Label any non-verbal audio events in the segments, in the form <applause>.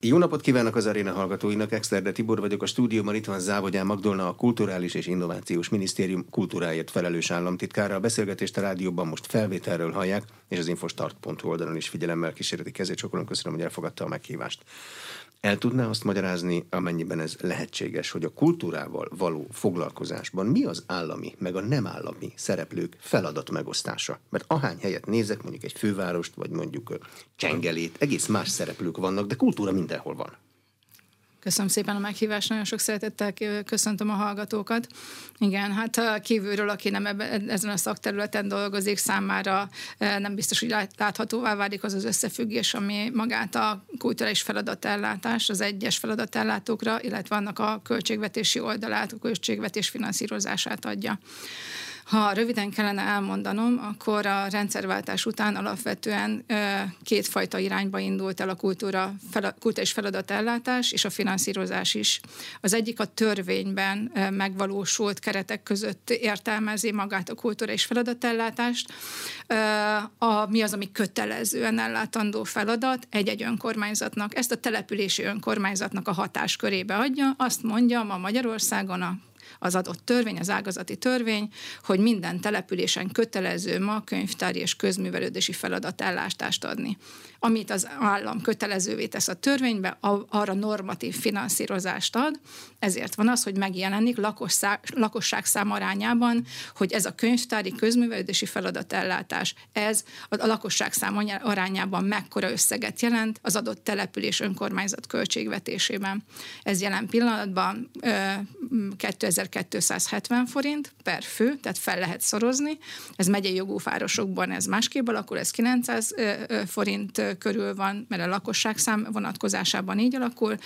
Jó napot kívánok az aréna hallgatóinak, Exterde Tibor vagyok, a stúdióban itt van Závogyán Magdolna, a Kulturális és Innovációs Minisztérium kultúráért felelős államtitkára. A beszélgetést a rádióban most felvételről hallják, és az infostart.hu oldalon is figyelemmel kísérleti kezét. Sokulom köszönöm, hogy elfogadta a meghívást. El tudná azt magyarázni, amennyiben ez lehetséges, hogy a kultúrával való foglalkozásban mi az állami, meg a nem állami szereplők feladat megosztása? Mert ahány helyet nézek, mondjuk egy fővárost, vagy mondjuk Csengelét, egész más szereplők vannak, de kultúra mindenhol van. Köszönöm szépen a meghívást, nagyon sok szeretettel köszöntöm a hallgatókat. Igen, hát kívülről, aki nem ebben, ezen a szakterületen dolgozik, számára nem biztos, hogy láthatóvá válik az az összefüggés, ami magát a kulturális feladatellátás, az egyes feladatellátókra, illetve annak a költségvetési oldalát, a költségvetés finanszírozását adja. Ha röviden kellene elmondanom, akkor a rendszerváltás után alapvetően kétfajta irányba indult el a kultúra, kultúra és feladatellátás és a finanszírozás is. Az egyik a törvényben megvalósult keretek között értelmezi magát a kultúra és feladatellátást. A, mi az, ami kötelezően ellátandó feladat egy-egy önkormányzatnak, ezt a települési önkormányzatnak a hatáskörébe adja. Azt mondja ma Magyarországon a az adott törvény, az ágazati törvény, hogy minden településen kötelező ma könyvtári és közművelődési feladatállást adni amit az állam kötelezővé tesz a törvénybe, arra normatív finanszírozást ad, ezért van az, hogy megjelenik lakosság, lakosság szám arányában, hogy ez a könyvtári közművelődési feladatellátás, ez a lakosság szám arányában mekkora összeget jelent az adott település önkormányzat költségvetésében. Ez jelen pillanatban 2270 forint per fő, tehát fel lehet szorozni. Ez megyei jogú városokban ez másképp alakul, ez 900 forint körül van, mert a lakosságszám vonatkozásában így alakul,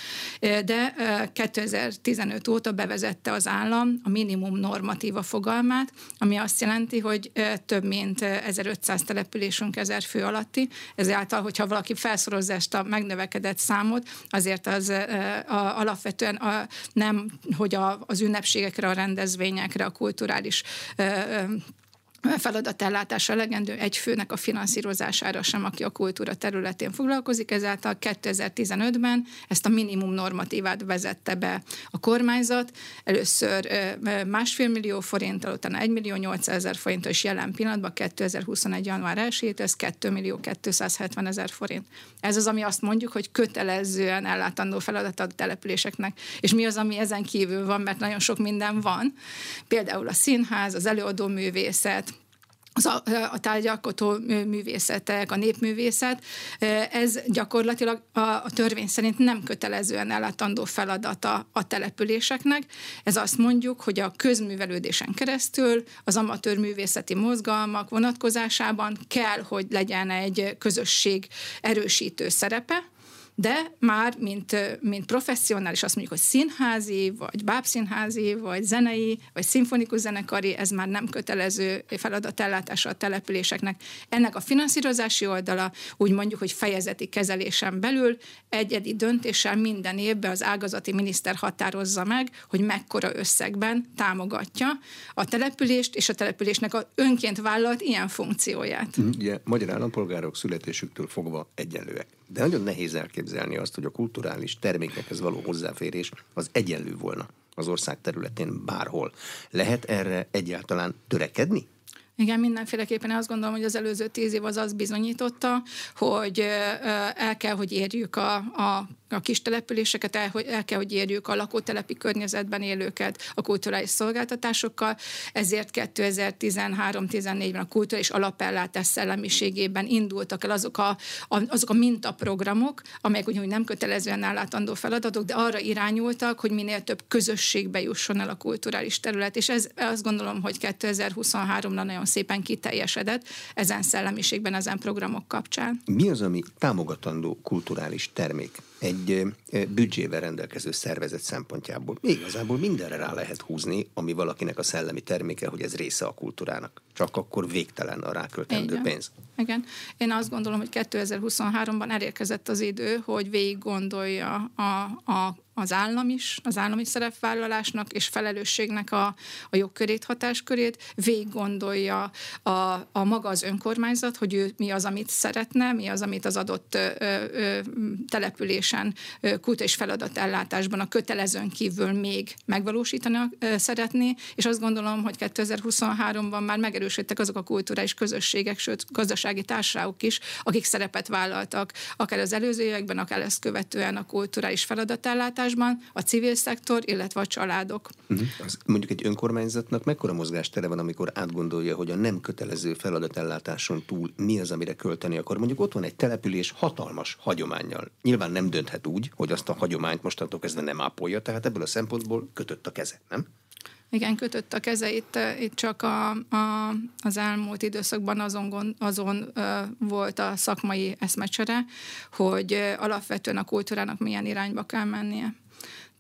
de 2015 óta bevezette az állam a minimum normatíva fogalmát, ami azt jelenti, hogy több mint 1500 településünk 1000 fő alatti, ezáltal, hogyha valaki felszorozza ezt a megnövekedett számot, azért az alapvetően nem, hogy a, az ünnepségekre, a rendezvényekre, a kulturális feladatellátás elegendő egy főnek a finanszírozására sem, aki a kultúra területén foglalkozik, ezáltal 2015-ben ezt a minimum normatívát vezette be a kormányzat, először másfél millió forinttal, utána 1 millió 800 ezer forint, és jelen pillanatban 2021. január 1 ez 2 millió 270 ezer forint. Ez az, ami azt mondjuk, hogy kötelezően ellátandó feladat a településeknek. És mi az, ami ezen kívül van, mert nagyon sok minden van. Például a színház, az előadó művészet, az a, a tárgyalkotó művészetek, a népművészet, ez gyakorlatilag a, a törvény szerint nem kötelezően ellátandó feladata a településeknek. Ez azt mondjuk, hogy a közművelődésen keresztül az amatőr művészeti mozgalmak vonatkozásában kell, hogy legyen egy közösség erősítő szerepe, de már mint, mint professzionális azt mondjuk, hogy színházi, vagy bábszínházi, vagy zenei, vagy szimfonikus zenekari, ez már nem kötelező feladatellátása a településeknek. Ennek a finanszírozási oldala úgy mondjuk, hogy fejezeti kezelésen belül egyedi döntéssel minden évben az ágazati miniszter határozza meg, hogy mekkora összegben támogatja a települést és a településnek a önként vállalt ilyen funkcióját. Ugye, magyar állampolgárok születésüktől fogva egyenlőek. De nagyon nehéz elképzelni azt, hogy a kulturális termékekhez való hozzáférés az egyenlő volna az ország területén bárhol. Lehet erre egyáltalán törekedni? Igen, mindenféleképpen azt gondolom, hogy az előző tíz év az azt bizonyította, hogy el kell, hogy érjük a, a a kis településeket, el, el kell, hogy érjük a lakótelepi környezetben élőket a kulturális szolgáltatásokkal, ezért 2013-14-ben a kulturális alapellátás szellemiségében indultak el azok a, a, azok a mintaprogramok, amelyek ugyanúgy nem kötelezően állátandó feladatok, de arra irányultak, hogy minél több közösségbe jusson el a kulturális terület, és ez azt gondolom, hogy 2023-ra nagyon szépen kiteljesedett ezen szellemiségben, ezen programok kapcsán. Mi az, ami támogatandó kulturális termék? Egy büdzsével rendelkező szervezet szempontjából. Igazából mindenre rá lehet húzni, ami valakinek a szellemi terméke, hogy ez része a kultúrának. Csak akkor végtelen a ráköltendő pénz. Igen. Én azt gondolom, hogy 2023-ban elérkezett az idő, hogy végig gondolja a, a az állam is, az állami szerepvállalásnak és felelősségnek a, a jogkörét, hatáskörét, végig gondolja a, a maga az önkormányzat, hogy ő mi az, amit szeretne, mi az, amit az adott ö, ö, településen ö, kult és feladatellátásban a kötelezőn kívül még megvalósítani ö, szeretné, és azt gondolom, hogy 2023-ban már megerősödtek azok a kulturális közösségek, sőt gazdasági társaságok is, akik szerepet vállaltak, akár az előző években, akár ezt követően a kulturális feladatellátásban, a civil szektor, illetve a családok. Uh-huh. Az, mondjuk egy önkormányzatnak mekkora mozgástere van, amikor átgondolja, hogy a nem kötelező feladatellátáson túl mi az, amire költeni akar. Mondjuk ott van egy település hatalmas hagyományjal. Nyilván nem dönthet úgy, hogy azt a hagyományt mostantól kezdve nem ápolja, tehát ebből a szempontból kötött a keze, nem? Igen, kötött a kezeit, itt csak a, a, az elmúlt időszakban azon, azon uh, volt a szakmai eszmecsere, hogy uh, alapvetően a kultúrának milyen irányba kell mennie.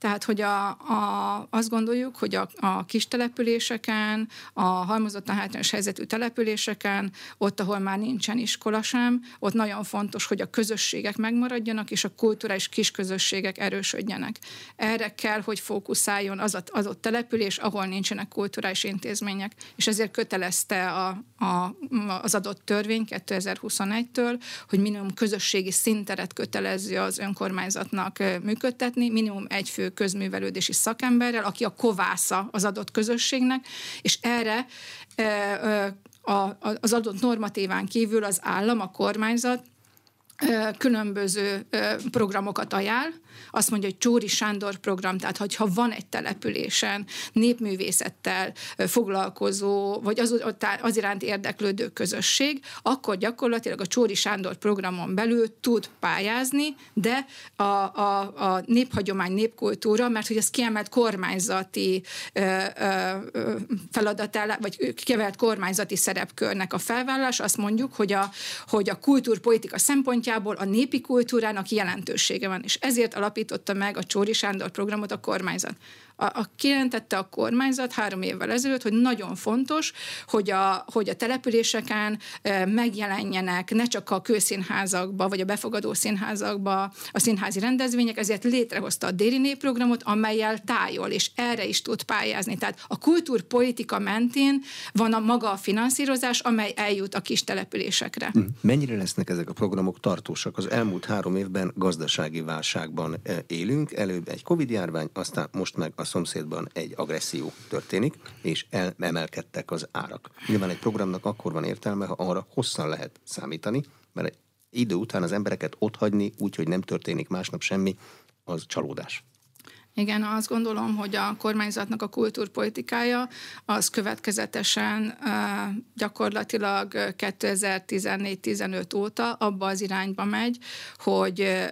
Tehát, hogy a, a, azt gondoljuk, hogy a, a kis településeken, a halmozottan hátrányos helyzetű településeken, ott, ahol már nincsen iskola sem, ott nagyon fontos, hogy a közösségek megmaradjanak, és a kulturális kisközösségek erősödjenek. Erre kell, hogy fókuszáljon az a, az ott település, ahol nincsenek kulturális intézmények. És ezért kötelezte a, a, az adott törvény 2021-től, hogy minimum közösségi szinteret kötelező az önkormányzatnak működtetni, minimum egy fő közművelődési szakemberrel, aki a kovásza az adott közösségnek, és erre az adott normatíván kívül az állam, a kormányzat különböző programokat ajánl, azt mondja, hogy Csóri Sándor program, tehát hogyha van egy településen népművészettel foglalkozó, vagy az, az iránt érdeklődő közösség, akkor gyakorlatilag a Csóri Sándor programon belül tud pályázni, de a, a, a néphagyomány, népkultúra, mert hogy ez kiemelt kormányzati feladat, vagy kiemelt kormányzati szerepkörnek a felvállalás, azt mondjuk, hogy a, hogy a kultúrpolitika szempontjából a népi kultúrának jelentősége van, és ezért alapította meg a Csóri Sándor programot a kormányzat a, a kijelentette a kormányzat három évvel ezelőtt, hogy nagyon fontos, hogy a, hogy a településeken megjelenjenek ne csak a kőszínházakba, vagy a befogadó színházakba a színházi rendezvények, ezért létrehozta a Déri programot, amelyel tájol, és erre is tud pályázni. Tehát a kultúrpolitika mentén van a maga a finanszírozás, amely eljut a kis településekre. Hm. Mennyire lesznek ezek a programok tartósak? Az elmúlt három évben gazdasági válságban élünk, előbb egy Covid járvány, aztán most meg a szomszédban egy agresszió történik, és emelkedtek az árak. Nyilván egy programnak akkor van értelme, ha arra hosszan lehet számítani, mert idő után az embereket otthagyni, úgy, hogy nem történik másnap semmi, az csalódás. Igen, azt gondolom, hogy a kormányzatnak a kultúrpolitikája az következetesen gyakorlatilag 2014-15 óta abba az irányba megy, hogy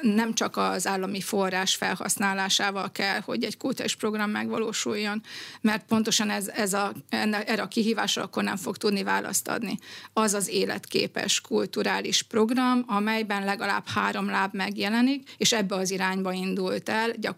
nem csak az állami forrás felhasználásával kell, hogy egy kultúrás program megvalósuljon, mert pontosan ez, ez a, erre a kihívásra akkor nem fog tudni választ adni. Az az életképes kulturális program, amelyben legalább három láb megjelenik, és ebbe az irányba indult el, gyakorlatilag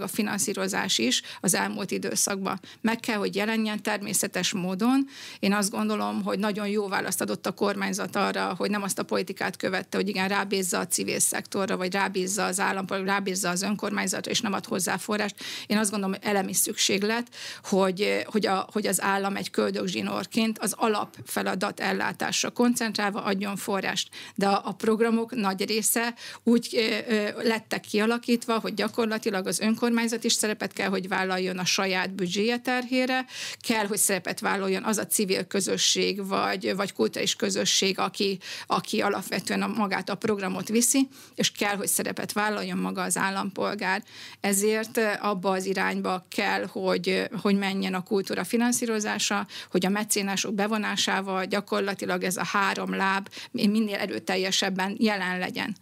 a finanszírozás is az elmúlt időszakban. Meg kell, hogy jelenjen természetes módon. Én azt gondolom, hogy nagyon jó választ adott a kormányzat arra, hogy nem azt a politikát követte, hogy igen, rábízza a civil szektorra, vagy rábízza az állampolgár, rábízza az önkormányzatra, és nem ad hozzá forrást. Én azt gondolom, hogy elemi szükséglet, hogy, hogy, a, hogy az állam egy köldögzsinórként az alapfeladat ellátásra koncentrálva adjon forrást. De a, a programok nagy része úgy ö, ö, lettek kialakítva, hogy gyakorlatilag gyakorlatilag az önkormányzat is szerepet kell, hogy vállaljon a saját büdzséje terhére, kell, hogy szerepet vállaljon az a civil közösség, vagy, vagy kulturális közösség, aki, aki alapvetően a, magát a programot viszi, és kell, hogy szerepet vállaljon maga az állampolgár. Ezért abba az irányba kell, hogy, hogy menjen a kultúra finanszírozása, hogy a mecénások bevonásával gyakorlatilag ez a három láb minél erőteljesebben jelen legyen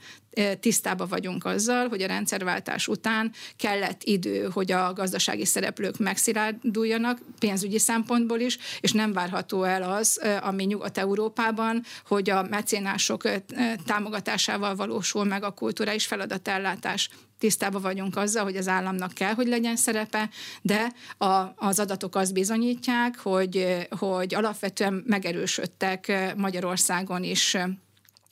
tisztában vagyunk azzal, hogy a rendszerváltás után kellett idő, hogy a gazdasági szereplők megszilárduljanak, pénzügyi szempontból is, és nem várható el az, ami Nyugat-Európában, hogy a mecénások támogatásával valósul meg a kulturális feladatellátás. Tisztában vagyunk azzal, hogy az államnak kell, hogy legyen szerepe, de a, az adatok azt bizonyítják, hogy, hogy alapvetően megerősödtek Magyarországon is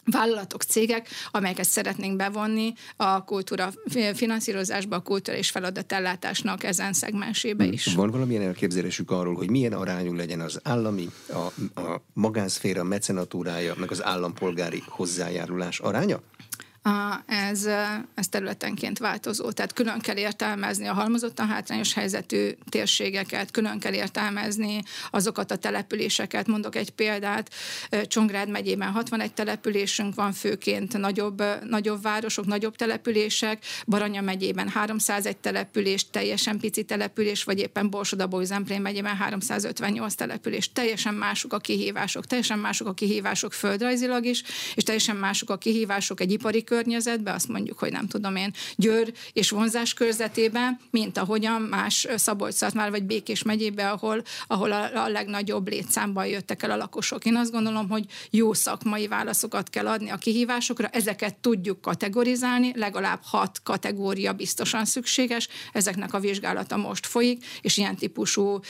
vállalatok, cégek, amelyeket szeretnénk bevonni a kultúra finanszírozásba, a kultúra és feladatellátásnak ezen szegmensébe is. Van valamilyen elképzelésük arról, hogy milyen arányú legyen az állami, a, a magánszféra mecenatúrája, meg az állampolgári hozzájárulás aránya? Ez, ez területenként változó. Tehát külön kell értelmezni a halmozottan hátrányos helyzetű térségeket, külön kell értelmezni azokat a településeket. Mondok egy példát, Csongrád megyében 61 településünk van, főként nagyobb, nagyobb városok, nagyobb települések, Baranya megyében 301 település, teljesen pici település, vagy éppen Borsodabói Zemplén megyében 358 település. Teljesen mások a kihívások, teljesen mások a kihívások földrajzilag is, és teljesen mások a kihívások egy ipari környezetbe, azt mondjuk, hogy nem tudom én, Győr és vonzás körzetében, mint ahogyan más szabolcs már vagy Békés megyébe, ahol, ahol a, a legnagyobb létszámban jöttek el a lakosok. Én azt gondolom, hogy jó szakmai válaszokat kell adni a kihívásokra, ezeket tudjuk kategorizálni, legalább hat kategória biztosan szükséges, ezeknek a vizsgálata most folyik, és ilyen típusú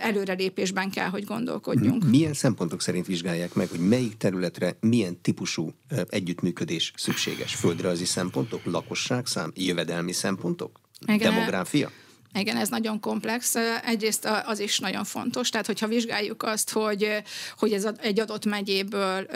előrelépésben kell, hogy gondolkodjunk. Milyen szempontok szerint vizsgálják meg, hogy melyik területre milyen típusú együttműködés szükséges? Szükséges? Földrajzi szempontok, lakosságszám, jövedelmi szempontok, Igen, demográfia? Igen, ez nagyon komplex. Egyrészt az is nagyon fontos, tehát hogyha vizsgáljuk azt, hogy, hogy ez egy adott megyéből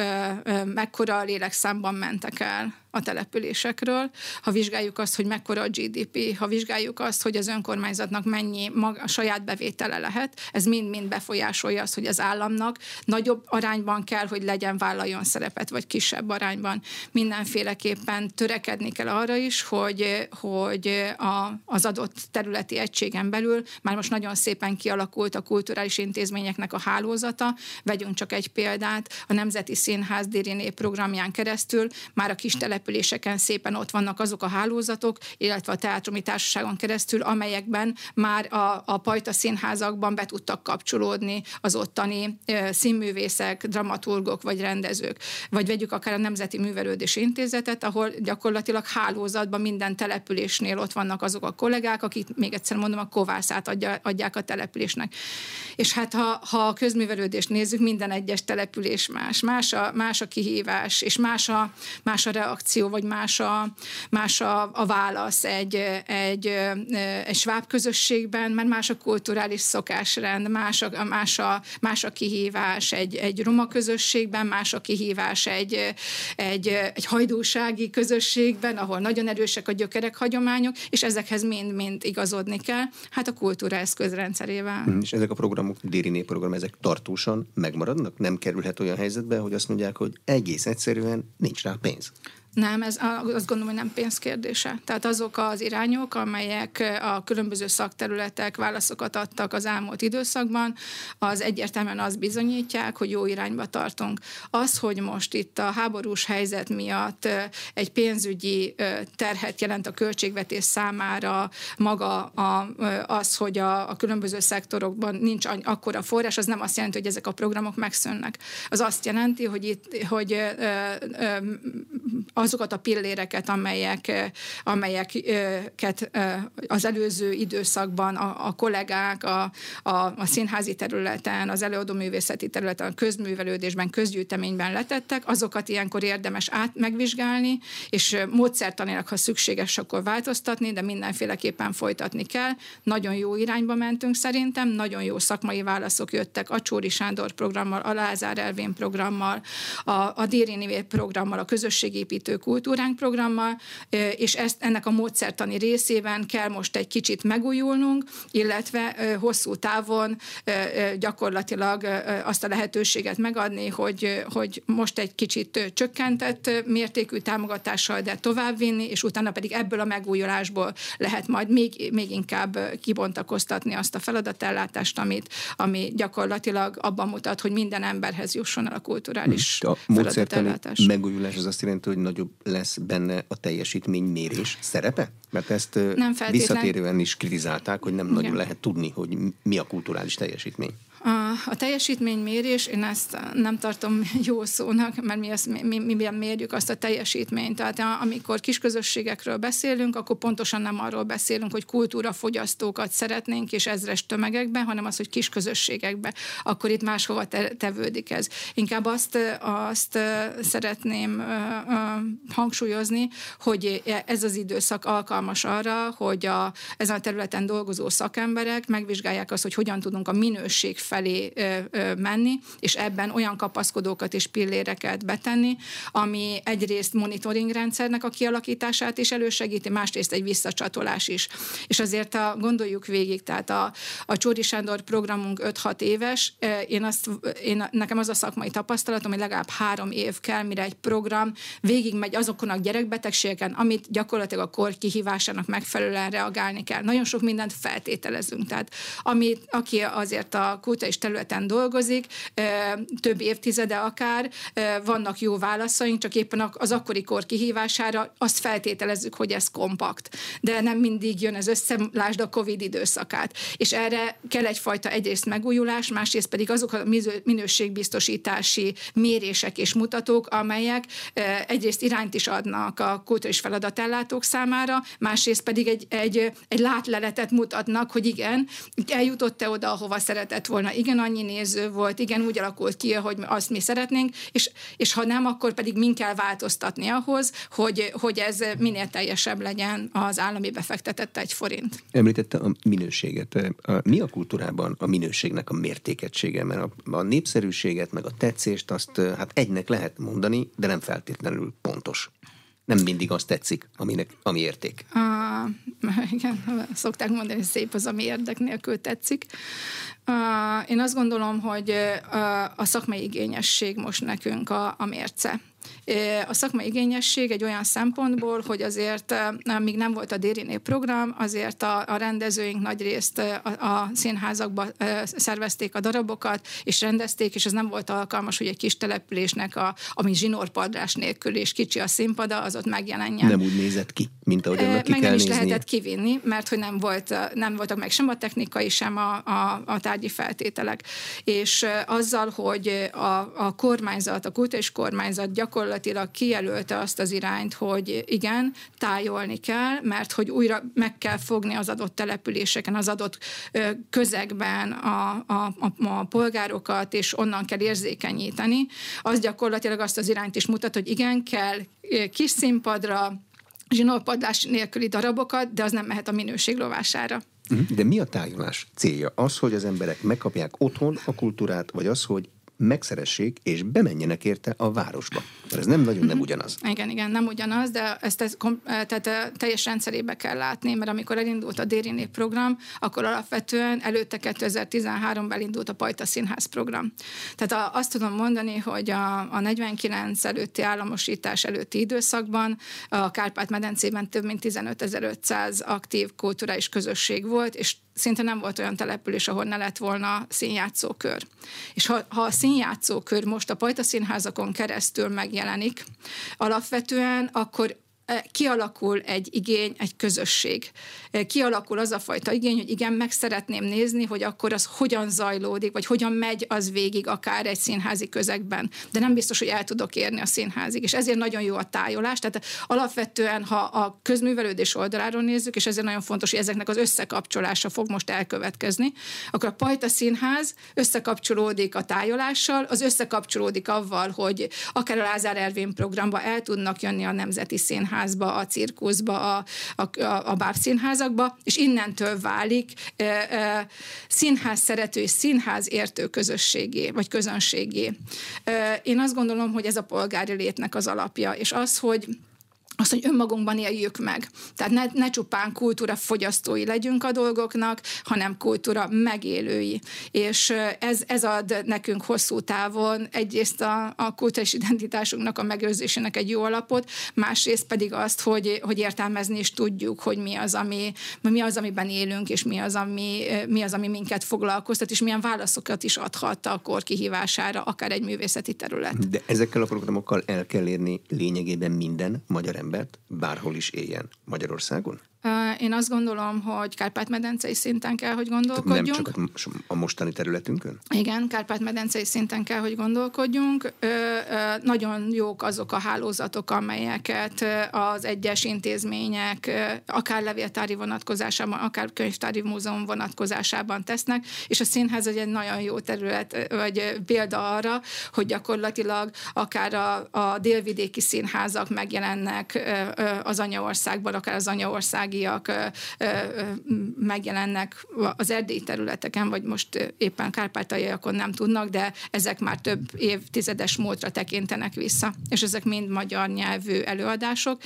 mekkora lélekszámban mentek el a településekről, ha vizsgáljuk azt, hogy mekkora a GDP, ha vizsgáljuk azt, hogy az önkormányzatnak mennyi maga, a saját bevétele lehet, ez mind-mind befolyásolja azt, hogy az államnak nagyobb arányban kell, hogy legyen vállaljon szerepet, vagy kisebb arányban. Mindenféleképpen törekedni kell arra is, hogy, hogy a, az adott területi egységen belül már most nagyon szépen kialakult a kulturális intézményeknek a hálózata. Vegyünk csak egy példát, a Nemzeti Színház Diriné programján keresztül már a kis telep településeken szépen ott vannak azok a hálózatok, illetve a teátrumi társaságon keresztül, amelyekben már a, a pajta színházakban be tudtak kapcsolódni az ottani színművészek, dramaturgok vagy rendezők. Vagy vegyük akár a Nemzeti Művelődési Intézetet, ahol gyakorlatilag hálózatban minden településnél ott vannak azok a kollégák, akik még egyszer mondom, a kovászát adja, adják a településnek. És hát ha, ha a közművelődést nézzük, minden egyes település más. Más a, más a kihívás, és más a, más a reakció reakció, vagy más a, más a, a válasz egy, egy, egy sváb közösségben, mert más a kulturális szokásrend, más a, más a, más a kihívás egy, egy roma közösségben, más a kihívás egy, egy, egy hajdúsági közösségben, ahol nagyon erősek a gyökerek, hagyományok, és ezekhez mind-mind igazodni kell, hát a kultúra eszközrendszerével. Hmm, és ezek a programok, déri népprogram, ezek tartósan megmaradnak? Nem kerülhet olyan helyzetbe, hogy azt mondják, hogy egész egyszerűen nincs rá pénz? Nem, ez azt gondolom, hogy nem pénzkérdése. Tehát azok az irányok, amelyek a különböző szakterületek válaszokat adtak az elmúlt időszakban, az egyértelműen azt bizonyítják, hogy jó irányba tartunk. Az, hogy most itt a háborús helyzet miatt egy pénzügyi terhet jelent a költségvetés számára maga az, hogy a, különböző szektorokban nincs akkora forrás, az nem azt jelenti, hogy ezek a programok megszűnnek. Az azt jelenti, hogy itt, hogy ö, azokat a pilléreket, amelyek, amelyeket az előző időszakban a, a kollégák a, a, a színházi területen, az előadóművészeti területen, a közművelődésben, közgyűjteményben letettek, azokat ilyenkor érdemes át megvizsgálni, és módszertanilag, ha szükséges, akkor változtatni, de mindenféleképpen folytatni kell. Nagyon jó irányba mentünk szerintem, nagyon jó szakmai válaszok jöttek a Csóri Sándor programmal, a Lázár Elvén programmal, a, a Déri programmal, a közösségépítő kultúránk programmal, és ezt, ennek a módszertani részében kell most egy kicsit megújulnunk, illetve hosszú távon gyakorlatilag azt a lehetőséget megadni, hogy, hogy most egy kicsit csökkentett mértékű támogatással, de továbbvinni, és utána pedig ebből a megújulásból lehet majd még, még inkább kibontakoztatni azt a feladatellátást, amit, ami gyakorlatilag abban mutat, hogy minden emberhez jusson el a kulturális a feladatelátás. megújulás az azt jelenti, hogy nagyobb lesz benne a teljesítménymérés szerepe? Mert ezt nem visszatérően is kritizálták, hogy nem Igen. nagyon lehet tudni, hogy mi a kulturális teljesítmény. A, a teljesítménymérés, én ezt nem tartom <laughs> jó szónak, mert mi, ezt, mi, mi, mi mérjük azt a teljesítményt. Tehát amikor kisközösségekről beszélünk, akkor pontosan nem arról beszélünk, hogy kultúrafogyasztókat szeretnénk, és ezres tömegekben, hanem az, hogy kisközösségekben. Akkor itt máshova te, tevődik ez. Inkább azt, azt szeretném hangsúlyozni, hogy ez az időszak alkalmas arra, hogy a, ezen a területen dolgozó szakemberek megvizsgálják azt, hogy hogyan tudunk a minőség felé menni, és ebben olyan kapaszkodókat és pilléreket betenni, ami egyrészt monitoring rendszernek a kialakítását is elősegíti, másrészt egy visszacsatolás is. És azért a, gondoljuk végig, tehát a, a Csóri Sándor programunk 5-6 éves, én azt, én, nekem az a szakmai tapasztalatom, hogy legalább három év kell, mire egy program végigmegy azokon a gyerekbetegségeken, amit gyakorlatilag a kor kihívásának megfelelően reagálni kell. Nagyon sok mindent feltételezünk. Tehát ami, aki azért a kulturális területen dolgozik, több évtizede akár, vannak jó válaszaink, csak éppen az akkori kor kihívására azt feltételezzük, hogy ez kompakt. De nem mindig jön ez össze, lásd a Covid időszakát. És erre kell egyfajta egyrészt megújulás, másrészt pedig azok a minőségbiztosítási mérések és mutatók, amelyek egyrészt irányt is adnak a kulturális feladatellátók számára, másrészt pedig egy, egy, egy látleletet mutatnak, hogy igen, eljutott-e oda, ahova szeretett volna, igen, annyi néző volt, igen, úgy alakult ki, hogy azt mi szeretnénk, és, és ha nem, akkor pedig min kell változtatni ahhoz, hogy, hogy ez minél teljesebb legyen az állami befektetett egy forint. Említette a minőséget. Mi a kultúrában a minőségnek a mértékegysége? Mert a, a népszerűséget, meg a tetszést azt hát egynek lehet mondani, de nem feltétlenül pontos nem mindig azt tetszik, aminek, ami érték. Uh, <laughs> igen, szokták mondani, hogy szép az, ami érdek nélkül tetszik. Uh, én azt gondolom, hogy uh, a szakmai igényesség most nekünk a, a mérce. A szakmai igényesség egy olyan szempontból, hogy azért még nem volt a Dériné program, azért a, a rendezőink nagy részt a, a színházakba szervezték a darabokat, és rendezték, és ez nem volt alkalmas, hogy egy kis településnek, a, ami zsinórpadrás nélkül és kicsi a színpada, az ott megjelenjen. Nem úgy nézett ki, mint ahogy annak ki meg kell nem is néznie. lehetett kivinni, mert hogy nem, volt, nem voltak meg sem a technikai, sem a, a, a tárgyi feltételek. És azzal, hogy a, a kormányzat, a kultúrás kormányzat gyakorlatilag gyakorlatilag kijelölte azt az irányt, hogy igen, tájolni kell, mert hogy újra meg kell fogni az adott településeken, az adott közegben a, a, a, a polgárokat, és onnan kell érzékenyíteni, az gyakorlatilag azt az irányt is mutat, hogy igen, kell kis színpadra, zsinórpadlás nélküli darabokat, de az nem mehet a minőség lovására. Mhm. De mi a tájolás célja? Az, hogy az emberek megkapják otthon a kultúrát, vagy az, hogy megszeressék és bemenjenek érte a városba. Mert ez nem nagyon nem mhm. ugyanaz. Igen, igen, nem ugyanaz, de ezt, ezt tehát teljes rendszerébe kell látni, mert amikor elindult a Dériné program, akkor alapvetően előtte 2013-ban elindult a Pajta Színház program. Tehát azt tudom mondani, hogy a, a 49 előtti államosítás előtti időszakban a Kárpát-medencében több mint 15.500 aktív kulturális közösség volt, és szinte nem volt olyan település, ahol ne lett volna színjátszókör. És ha, ha a színjátszókör most a Pajta színházakon keresztül megjelenik, alapvetően akkor kialakul egy igény, egy közösség. Kialakul az a fajta igény, hogy igen, meg szeretném nézni, hogy akkor az hogyan zajlódik, vagy hogyan megy az végig akár egy színházi közegben. De nem biztos, hogy el tudok érni a színházig. És ezért nagyon jó a tájolás. Tehát alapvetően, ha a közművelődés oldaláról nézzük, és ezért nagyon fontos, hogy ezeknek az összekapcsolása fog most elkövetkezni, akkor a Pajta Színház összekapcsolódik a tájolással, az összekapcsolódik avval, hogy akár a Lázár Ervin programba el tudnak jönni a Nemzeti Színház színházba, a cirkuszba, a, a, a bábszínházakba, és innentől válik e, e, színház szerető és színház értő közösségé, vagy közönségé. E, én azt gondolom, hogy ez a polgári létnek az alapja, és az, hogy azt, hogy önmagunkban éljük meg. Tehát ne, ne csupán kultúra fogyasztói legyünk a dolgoknak, hanem kultúra megélői. És ez, ez ad nekünk hosszú távon egyrészt a, a kulturális identitásunknak a megőrzésének egy jó alapot, másrészt pedig azt, hogy, hogy értelmezni is tudjuk, hogy mi az, ami, mi az, amiben élünk, és mi az, ami, mi az, ami minket foglalkoztat, és milyen válaszokat is adhat a kor kihívására, akár egy művészeti terület. De ezekkel a programokkal el kell érni lényegében minden magyar embert, bárhol is éljen Magyarországon? Én azt gondolom, hogy Kárpát-medencei szinten kell, hogy gondolkodjunk. Nem csak a mostani területünkön? Igen, Kárpát-medencei szinten kell, hogy gondolkodjunk. Nagyon jók azok a hálózatok, amelyeket az egyes intézmények, akár levéltári vonatkozásában, akár könyvtári múzeum vonatkozásában tesznek, és a színház egy nagyon jó terület, vagy példa arra, hogy gyakorlatilag akár a, a délvidéki színházak megjelennek az anyaországban, akár az anyaországi erdélyiak megjelennek az erdélyi területeken, vagy most éppen kárpátaljaiakon nem tudnak, de ezek már több évtizedes múltra tekintenek vissza, és ezek mind magyar nyelvű előadások.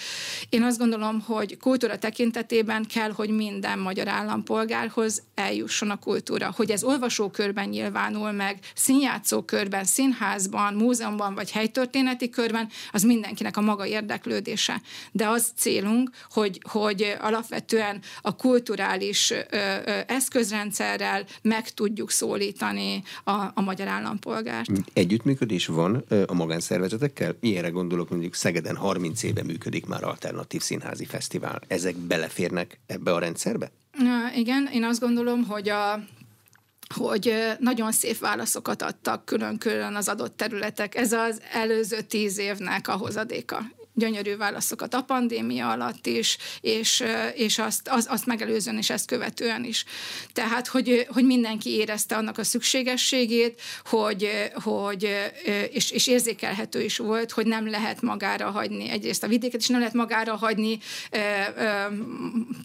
Én azt gondolom, hogy kultúra tekintetében kell, hogy minden magyar állampolgárhoz eljusson a kultúra, hogy ez olvasókörben nyilvánul meg, színjátszókörben, színházban, múzeumban vagy helytörténeti körben, az mindenkinek a maga érdeklődése. De az célunk, hogy, hogy alapvetően a kulturális eszközrendszerrel meg tudjuk szólítani a, a magyar állampolgárt. Együttműködés van a magánszervezetekkel? Ilyenre gondolok, mondjuk Szegeden 30 éve működik már alternatív színházi fesztivál. Ezek beleférnek ebbe a rendszerbe? Igen, én azt gondolom, hogy a hogy nagyon szép válaszokat adtak külön-külön az adott területek. Ez az előző tíz évnek a hozadéka gyönyörű válaszokat a pandémia alatt is, és, és azt, az, azt megelőzően és ezt követően is. Tehát, hogy, hogy mindenki érezte annak a szükségességét, hogy, hogy és, és érzékelhető is volt, hogy nem lehet magára hagyni egyrészt a vidéket, és nem lehet magára hagyni ö, ö,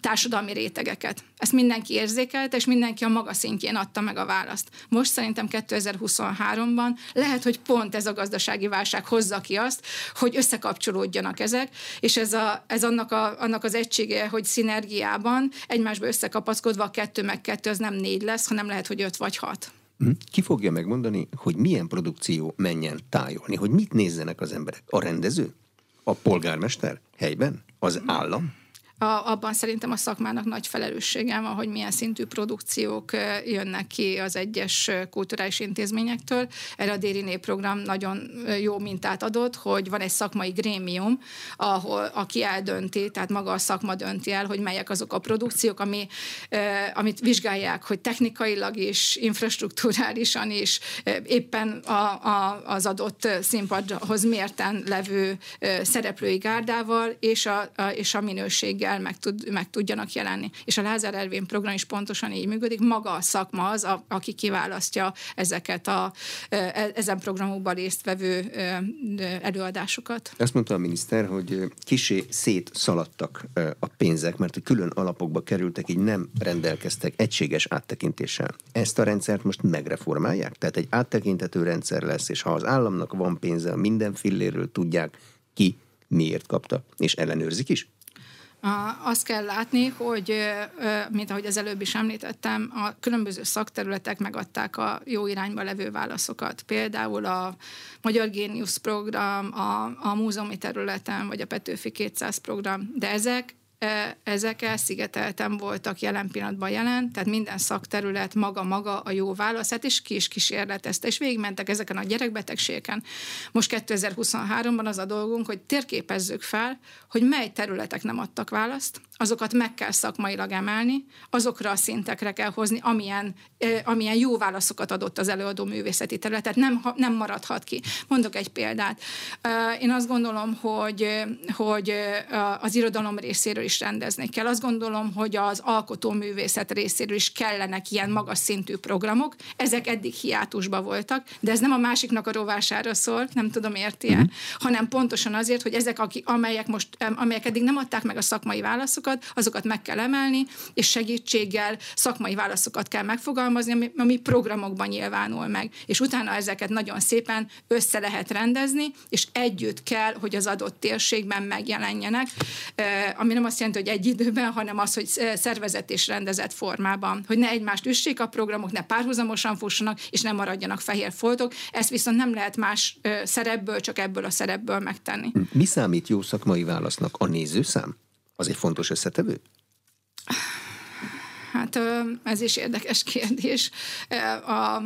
társadalmi rétegeket. Ezt mindenki érzékelte, és mindenki a maga szintjén adta meg a választ. Most szerintem 2023-ban lehet, hogy pont ez a gazdasági válság hozza ki azt, hogy összekapcsolódjon kapcsolódjanak ezek, és ez, a, ez annak, a, annak az egysége, hogy szinergiában egymásba összekapaszkodva a kettő meg kettő, az nem négy lesz, hanem lehet, hogy öt vagy hat. Hm? Ki fogja megmondani, hogy milyen produkció menjen tájolni, hogy mit nézzenek az emberek? A rendező? A polgármester? Helyben? Az állam? A, abban szerintem a szakmának nagy felelőssége van, hogy milyen szintű produkciók jönnek ki az egyes kulturális intézményektől. Erre a Déri program nagyon jó mintát adott, hogy van egy szakmai grémium, ahol aki eldönti, tehát maga a szakma dönti el, hogy melyek azok a produkciók, ami, amit vizsgálják, hogy technikailag is, infrastruktúrálisan is, éppen a, a, az adott színpadhoz mérten levő szereplői gárdával, és a, a, és a minőséggel minőséggel meg, tud, meg tudjanak jelenni. És a Lázár Ervin program is pontosan így működik. Maga a szakma az, a, aki kiválasztja ezeket a e, ezen programokban résztvevő előadásokat. Azt mondta a miniszter, hogy kisé szétszaladtak a pénzek, mert a külön alapokba kerültek, így nem rendelkeztek egységes áttekintéssel. Ezt a rendszert most megreformálják? Tehát egy áttekintető rendszer lesz, és ha az államnak van pénze, minden filléről tudják ki miért kapta, és ellenőrzik is? Azt kell látni, hogy, mint ahogy az előbb is említettem, a különböző szakterületek megadták a jó irányba levő válaszokat. Például a Magyar Géniusz program, a, a múzeumi területen, vagy a Petőfi 200 program, de ezek ezek elszigetelten voltak jelen pillanatban jelen, tehát minden szakterület maga-maga a jó válaszát, és ki is kísérletezte, és végigmentek ezeken a gyerekbetegségeken. Most 2023-ban az a dolgunk, hogy térképezzük fel, hogy mely területek nem adtak választ, azokat meg kell szakmailag emelni, azokra a szintekre kell hozni, amilyen, amilyen jó válaszokat adott az előadó művészeti terület, tehát nem, nem maradhat ki. Mondok egy példát. Én azt gondolom, hogy, hogy az irodalom részéről is rendezni kell. Azt gondolom, hogy az alkotóművészet részéről is kellenek ilyen magas szintű programok. Ezek eddig hiátusban voltak, de ez nem a másiknak a rovására szól, nem tudom érti mm-hmm. hanem pontosan azért, hogy ezek, amelyek most, amelyek eddig nem adták meg a szakmai válaszokat, válaszokat, azokat meg kell emelni, és segítséggel szakmai válaszokat kell megfogalmazni, ami, ami programokban nyilvánul meg. És utána ezeket nagyon szépen össze lehet rendezni, és együtt kell, hogy az adott térségben megjelenjenek, ami nem azt jelenti, hogy egy időben, hanem az, hogy szervezett és rendezett formában, hogy ne egymást üssék a programok, ne párhuzamosan fussanak, és ne maradjanak fehér foltok. Ezt viszont nem lehet más szerepből, csak ebből a szerepből megtenni. Mi számít jó szakmai válasznak? A nézőszám? Az egy fontos összetevő? Hát ez is érdekes kérdés. A,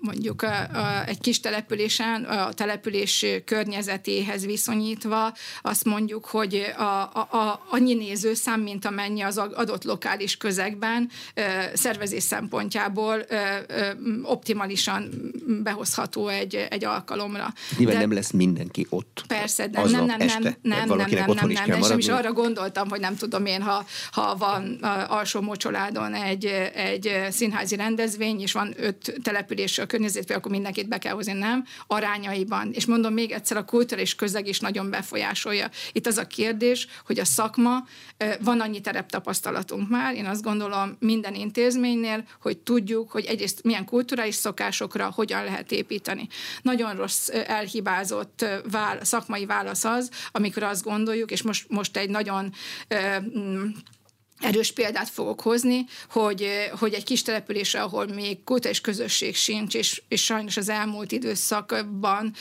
mondjuk a, a, egy kis településen, a település környezetéhez viszonyítva azt mondjuk, hogy a, a, a, annyi nézőszám, mint amennyi az adott lokális közegben szervezés szempontjából optimálisan behozható egy, egy alkalomra. Nyilván de, nem lesz mindenki ott. Persze, de nem, nem, nem, este, nem, nem, nem, nem, nem, nem, nem, is arra gondoltam, hogy nem tudom én, ha, ha van alsó mocsoládon egy, egy színházi rendezvény, és van öt település a környezetben, akkor mindenkit be kell hozni, nem? Arányaiban. És mondom még egyszer, a kultúra és közeg is nagyon befolyásolja. Itt az a kérdés, hogy a szakma, van annyi tereptapasztalatunk már, én azt gondolom minden intézménynél, hogy tudjuk, hogy egyrészt milyen kulturális szokásokra hogyan lehet építeni. Nagyon rossz elhibázott vál, szakmai válasz az, amikor azt gondoljuk, és most, most egy nagyon erős példát fogok hozni, hogy, hogy egy kis településre, ahol még kultúrás közösség sincs, és, és sajnos az elmúlt időszakban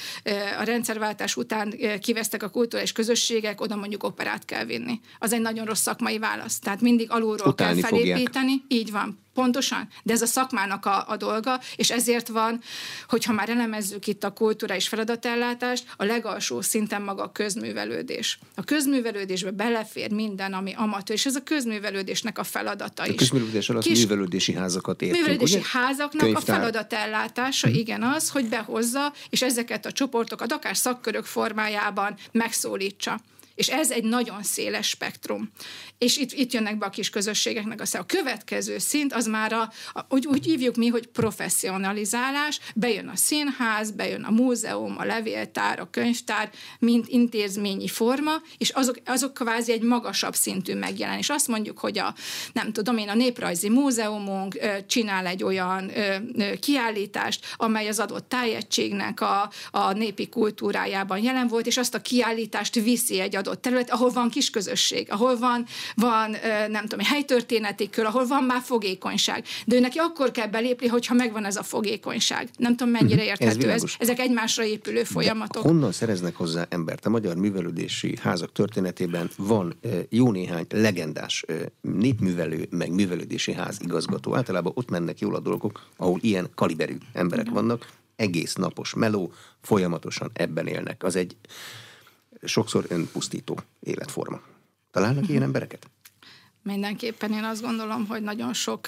a rendszerváltás után kivesztek a kultúrás közösségek, oda mondjuk operát kell vinni. Az egy nagyon rossz szakmai válasz. Tehát mindig alulról Utálni kell felépíteni. Fogják. Így van. Pontosan, de ez a szakmának a, a dolga, és ezért van, hogyha már elemezzük itt a kultúra és feladatellátást, a legalsó szinten maga a közművelődés. A közművelődésbe belefér minden, ami amatőr, és ez a közművelődésnek a feladata a is. A közművelődés alatt Kis, művelődési házakat értünk, Művelődési ugye? házaknak Könyvtár. a feladatellátása, hmm. igen az, hogy behozza, és ezeket a csoportokat akár szakkörök formájában megszólítsa. És ez egy nagyon széles spektrum. És itt, itt jönnek be a kis közösségeknek a A következő szint az már a, a úgy, úgy hívjuk mi, hogy professzionalizálás, bejön a színház, bejön a múzeum, a levéltár, a könyvtár, mint intézményi forma, és azok, azok kvázi egy magasabb szintű megjelenés. Azt mondjuk, hogy a, nem tudom én, a Néprajzi Múzeumunk csinál egy olyan kiállítást, amely az adott tájegységnek a, a népi kultúrájában jelen volt, és azt a kiállítást viszi egy adott terület, ahol van kis közösség, ahol van, van nem tudom, helytörténeti kör, ahol van már fogékonyság. De ő neki akkor kell belépni, hogyha megvan ez a fogékonyság. Nem tudom, mennyire mhm. érthető ez. ez. Ezek egymásra épülő folyamatok. De honnan szereznek hozzá embert? A magyar művelődési házak történetében van jó néhány legendás népművelő, meg művelődési ház igazgató. Általában ott mennek jól a dolgok, ahol ilyen kaliberű emberek Igen. vannak, egész napos meló, folyamatosan ebben élnek. Az egy sokszor önpusztító életforma. Találnak ilyen embereket? Mindenképpen én azt gondolom, hogy nagyon sok,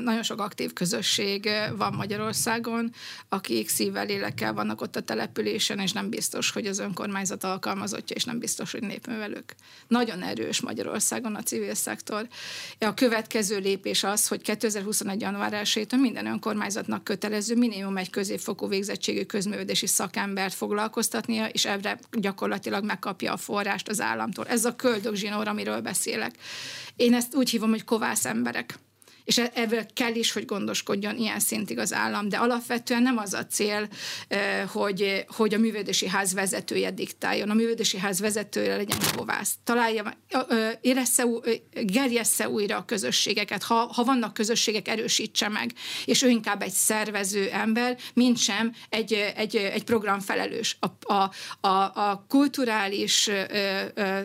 nagyon sok aktív közösség van Magyarországon, akik szívvel, lélekkel vannak ott a településen, és nem biztos, hogy az önkormányzat alkalmazottja, és nem biztos, hogy népművelők. Nagyon erős Magyarországon a civil szektor. A következő lépés az, hogy 2021. január 1 minden önkormányzatnak kötelező minimum egy középfokú végzettségű közművelési szakembert foglalkoztatnia, és ebbre gyakorlatilag megkapja a forrást az államtól. Ez a köldögzsinór, amiről beszélek. Én ezt úgy hívom, hogy kovász emberek és ebből kell is, hogy gondoskodjon ilyen szintig az állam, de alapvetően nem az a cél, hogy, hogy a művődési ház vezetője diktáljon, a művődési ház vezetője legyen kovász. Találja, érezze, gerjessze újra a közösségeket, ha, ha vannak közösségek, erősítse meg, és ő inkább egy szervező ember, mint sem egy, egy, egy programfelelős. A, a, a, a kulturális ö, ö,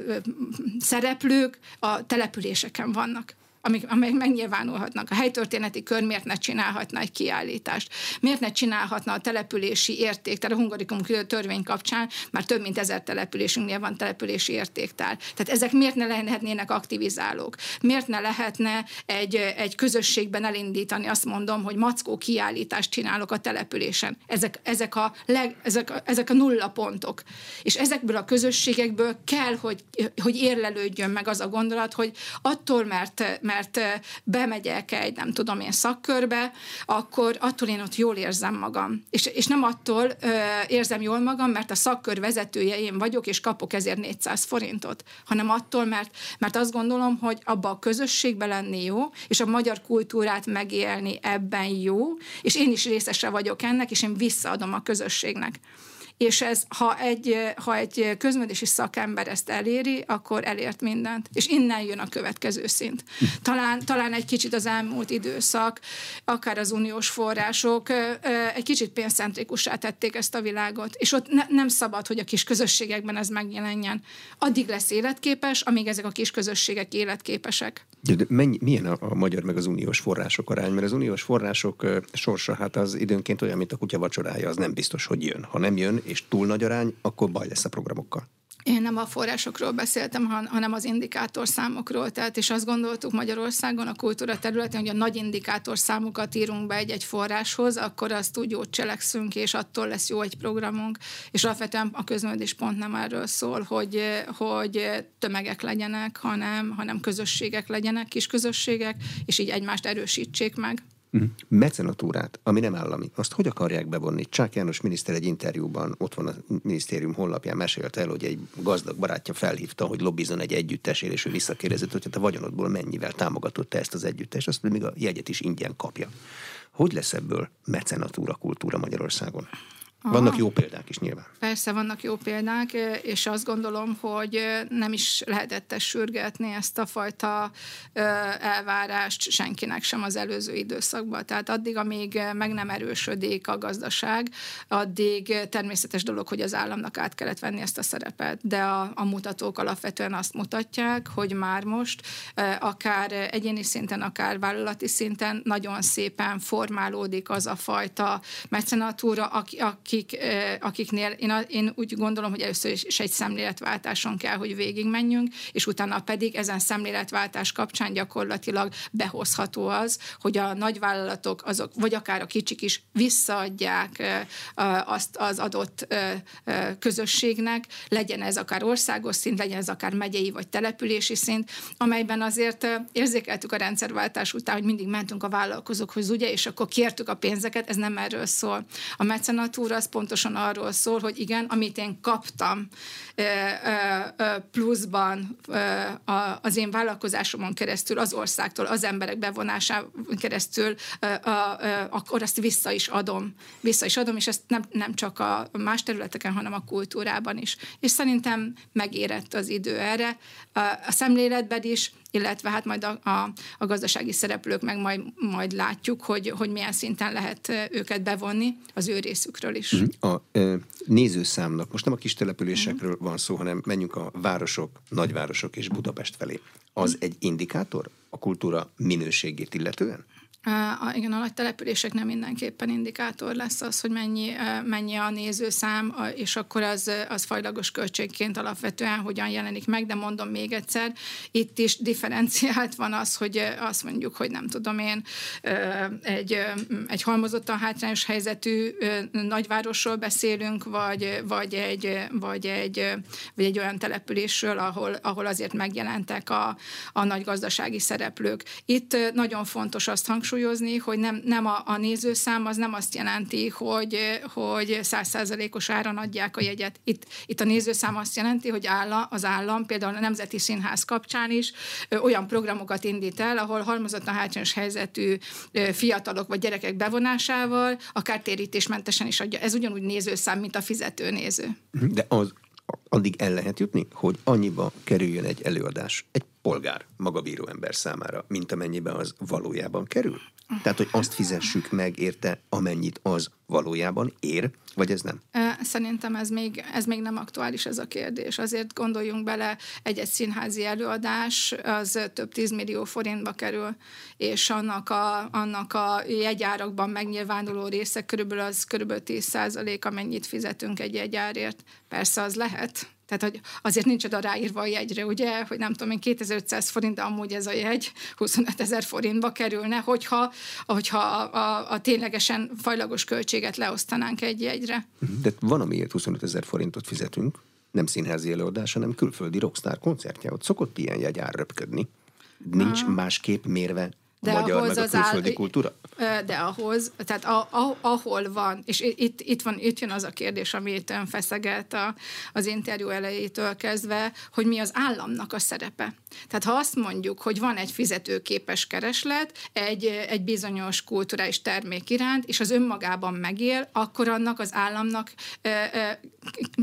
szereplők a településeken vannak amik, amelyek megnyilvánulhatnak. A helytörténeti kör miért ne csinálhatna egy kiállítást? Miért ne csinálhatna a települési érték, tehát a hungarikum törvény kapcsán már több mint ezer településünknél van települési értéktár. Tehát ezek miért ne lehetnének aktivizálók? Miért ne lehetne egy, egy közösségben elindítani, azt mondom, hogy mackó kiállítást csinálok a településen. Ezek, ezek, a, leg, ezek, ezek a nulla pontok. És ezekből a közösségekből kell, hogy, hogy érlelődjön meg az a gondolat, hogy attól, mert, mert bemegyek egy, nem tudom én, szakkörbe, akkor attól én ott jól érzem magam. És, és nem attól ö, érzem jól magam, mert a szakkör vezetője én vagyok, és kapok ezért 400 forintot, hanem attól, mert, mert azt gondolom, hogy abba a közösségbe lenni jó, és a magyar kultúrát megélni ebben jó, és én is részese vagyok ennek, és én visszaadom a közösségnek és ez, ha egy, ha egy közművelési szakember ezt eléri, akkor elért mindent. És innen jön a következő szint. Talán, talán egy kicsit az elmúlt időszak, akár az uniós források egy kicsit pénzcentrikussá tették ezt a világot, és ott ne, nem szabad, hogy a kis közösségekben ez megjelenjen. Addig lesz életképes, amíg ezek a kis közösségek életképesek. De mennyi, milyen a, a magyar meg az uniós források arány? Mert az uniós források sorsa, hát az időnként olyan, mint a kutya vacsorája, az nem biztos, hogy jön. Ha nem jön, és túl nagy arány, akkor baj lesz a programokkal. Én nem a forrásokról beszéltem, hanem az indikátorszámokról. Tehát, és azt gondoltuk Magyarországon a kultúra területén, hogy a nagy indikátorszámokat írunk be egy-egy forráshoz, akkor azt úgy jót cselekszünk, és attól lesz jó egy programunk. És alapvetően a közművelés pont nem erről szól, hogy, hogy tömegek legyenek, hanem, hanem közösségek legyenek, kis közösségek, és így egymást erősítsék meg. Uh-huh. Mecenatúrát, ami nem állami, azt hogy akarják bevonni? Csák János miniszter egy interjúban, ott van a minisztérium honlapján, mesélte el, hogy egy gazdag barátja felhívta, hogy lobbizon egy együttesért, és ő visszakérdezett, hogy hát a vagyonodból mennyivel támogatott ezt az együttest, azt még a jegyet is ingyen kapja. Hogy lesz ebből mecenatúra kultúra Magyarországon? Aha. Vannak jó példák is nyilván. Persze vannak jó példák, és azt gondolom, hogy nem is lehetett sürgetni ezt a fajta elvárást senkinek sem az előző időszakban. Tehát addig, amíg meg nem erősödik a gazdaság, addig természetes dolog, hogy az államnak át kellett venni ezt a szerepet. De a, a mutatók alapvetően azt mutatják, hogy már most akár egyéni szinten, akár vállalati szinten nagyon szépen formálódik az a fajta mecenatúra, aki, aki akik, akiknél én, én úgy gondolom, hogy először is egy szemléletváltáson kell, hogy végigmenjünk, és utána pedig ezen szemléletváltás kapcsán gyakorlatilag behozható az, hogy a nagyvállalatok, azok, vagy akár a kicsik is visszaadják azt az adott közösségnek, legyen ez akár országos szint, legyen ez akár megyei vagy települési szint, amelyben azért érzékeltük a rendszerváltás után, hogy mindig mentünk a vállalkozókhoz, ugye, és akkor kértük a pénzeket, ez nem erről szól. A mecenatúra az pontosan arról szól, hogy igen, amit én kaptam pluszban az én vállalkozásomon keresztül, az országtól, az emberek bevonásán keresztül, akkor azt vissza is adom. Vissza is adom, és ezt nem, nem csak a más területeken, hanem a kultúrában is. És szerintem megérett az idő erre. A szemléletben is, illetve hát majd a, a, a gazdasági szereplők meg majd, majd látjuk, hogy, hogy milyen szinten lehet őket bevonni az ő részükről is. Mhm. A e, nézőszámnak, most nem a kis településekről van szó, hanem menjünk a városok, nagyvárosok és Budapest felé. Az egy indikátor a kultúra minőségét illetően? A, igen, a nagy települések nem mindenképpen indikátor lesz az, hogy mennyi, mennyi a nézőszám, és akkor az, az fajlagos költségként alapvetően hogyan jelenik meg, de mondom még egyszer, itt is differenciált van az, hogy azt mondjuk, hogy nem tudom én, egy, egy halmozottan hátrányos helyzetű nagyvárosról beszélünk, vagy, vagy, egy, vagy, egy, vagy egy olyan településről, ahol, ahol azért megjelentek a, a nagy gazdasági szereplők. Itt nagyon fontos azt hangsúlyozni, hangsúlyozni, hogy nem, nem a, a nézőszám az nem azt jelenti, hogy hogy százszázalékos áron adják a jegyet. Itt, itt a nézőszám azt jelenti, hogy áll, az állam például a Nemzeti Színház kapcsán is olyan programokat indít el, ahol halmozottan hátrányos helyzetű fiatalok vagy gyerekek bevonásával akár térítésmentesen is adja. Ez ugyanúgy nézőszám, mint a fizető néző. De az addig el lehet jutni, hogy annyiba kerüljön egy előadás egy polgár, magabíró ember számára, mint amennyiben az valójában kerül? Tehát, hogy azt fizessük meg érte, amennyit az valójában ér, vagy ez nem? Szerintem ez még, ez még nem aktuális ez a kérdés. Azért gondoljunk bele, egy-egy színházi előadás az több tízmillió forintba kerül, és annak a, annak a jegyárakban megnyilvánuló része körülbelül az körülbelül 10 százalék, amennyit fizetünk egy jegyárért. Persze az lehet, tehát, hogy azért nincs oda ráírva a jegyre, ugye, hogy nem tudom én, 2500 forint, de amúgy ez a jegy 25 ezer forintba kerülne, hogyha, hogyha a, a, a ténylegesen fajlagos költséget leosztanánk egy jegyre. De van, amiért 25 ezer forintot fizetünk, nem színházi előadás, hanem külföldi rockstar koncertje. Ott szokott ilyen jegyár röpködni. Nincs Aha. másképp mérve de magyar ahhoz meg a külföldi áll, kultúra? De ahhoz, tehát a, a, ahol van, és itt, itt, van, itt jön az a kérdés, amit ön feszeget a, az interjú elejétől kezdve, hogy mi az államnak a szerepe. Tehát ha azt mondjuk, hogy van egy fizetőképes kereslet egy, egy bizonyos kulturális termék iránt, és az önmagában megél, akkor annak az államnak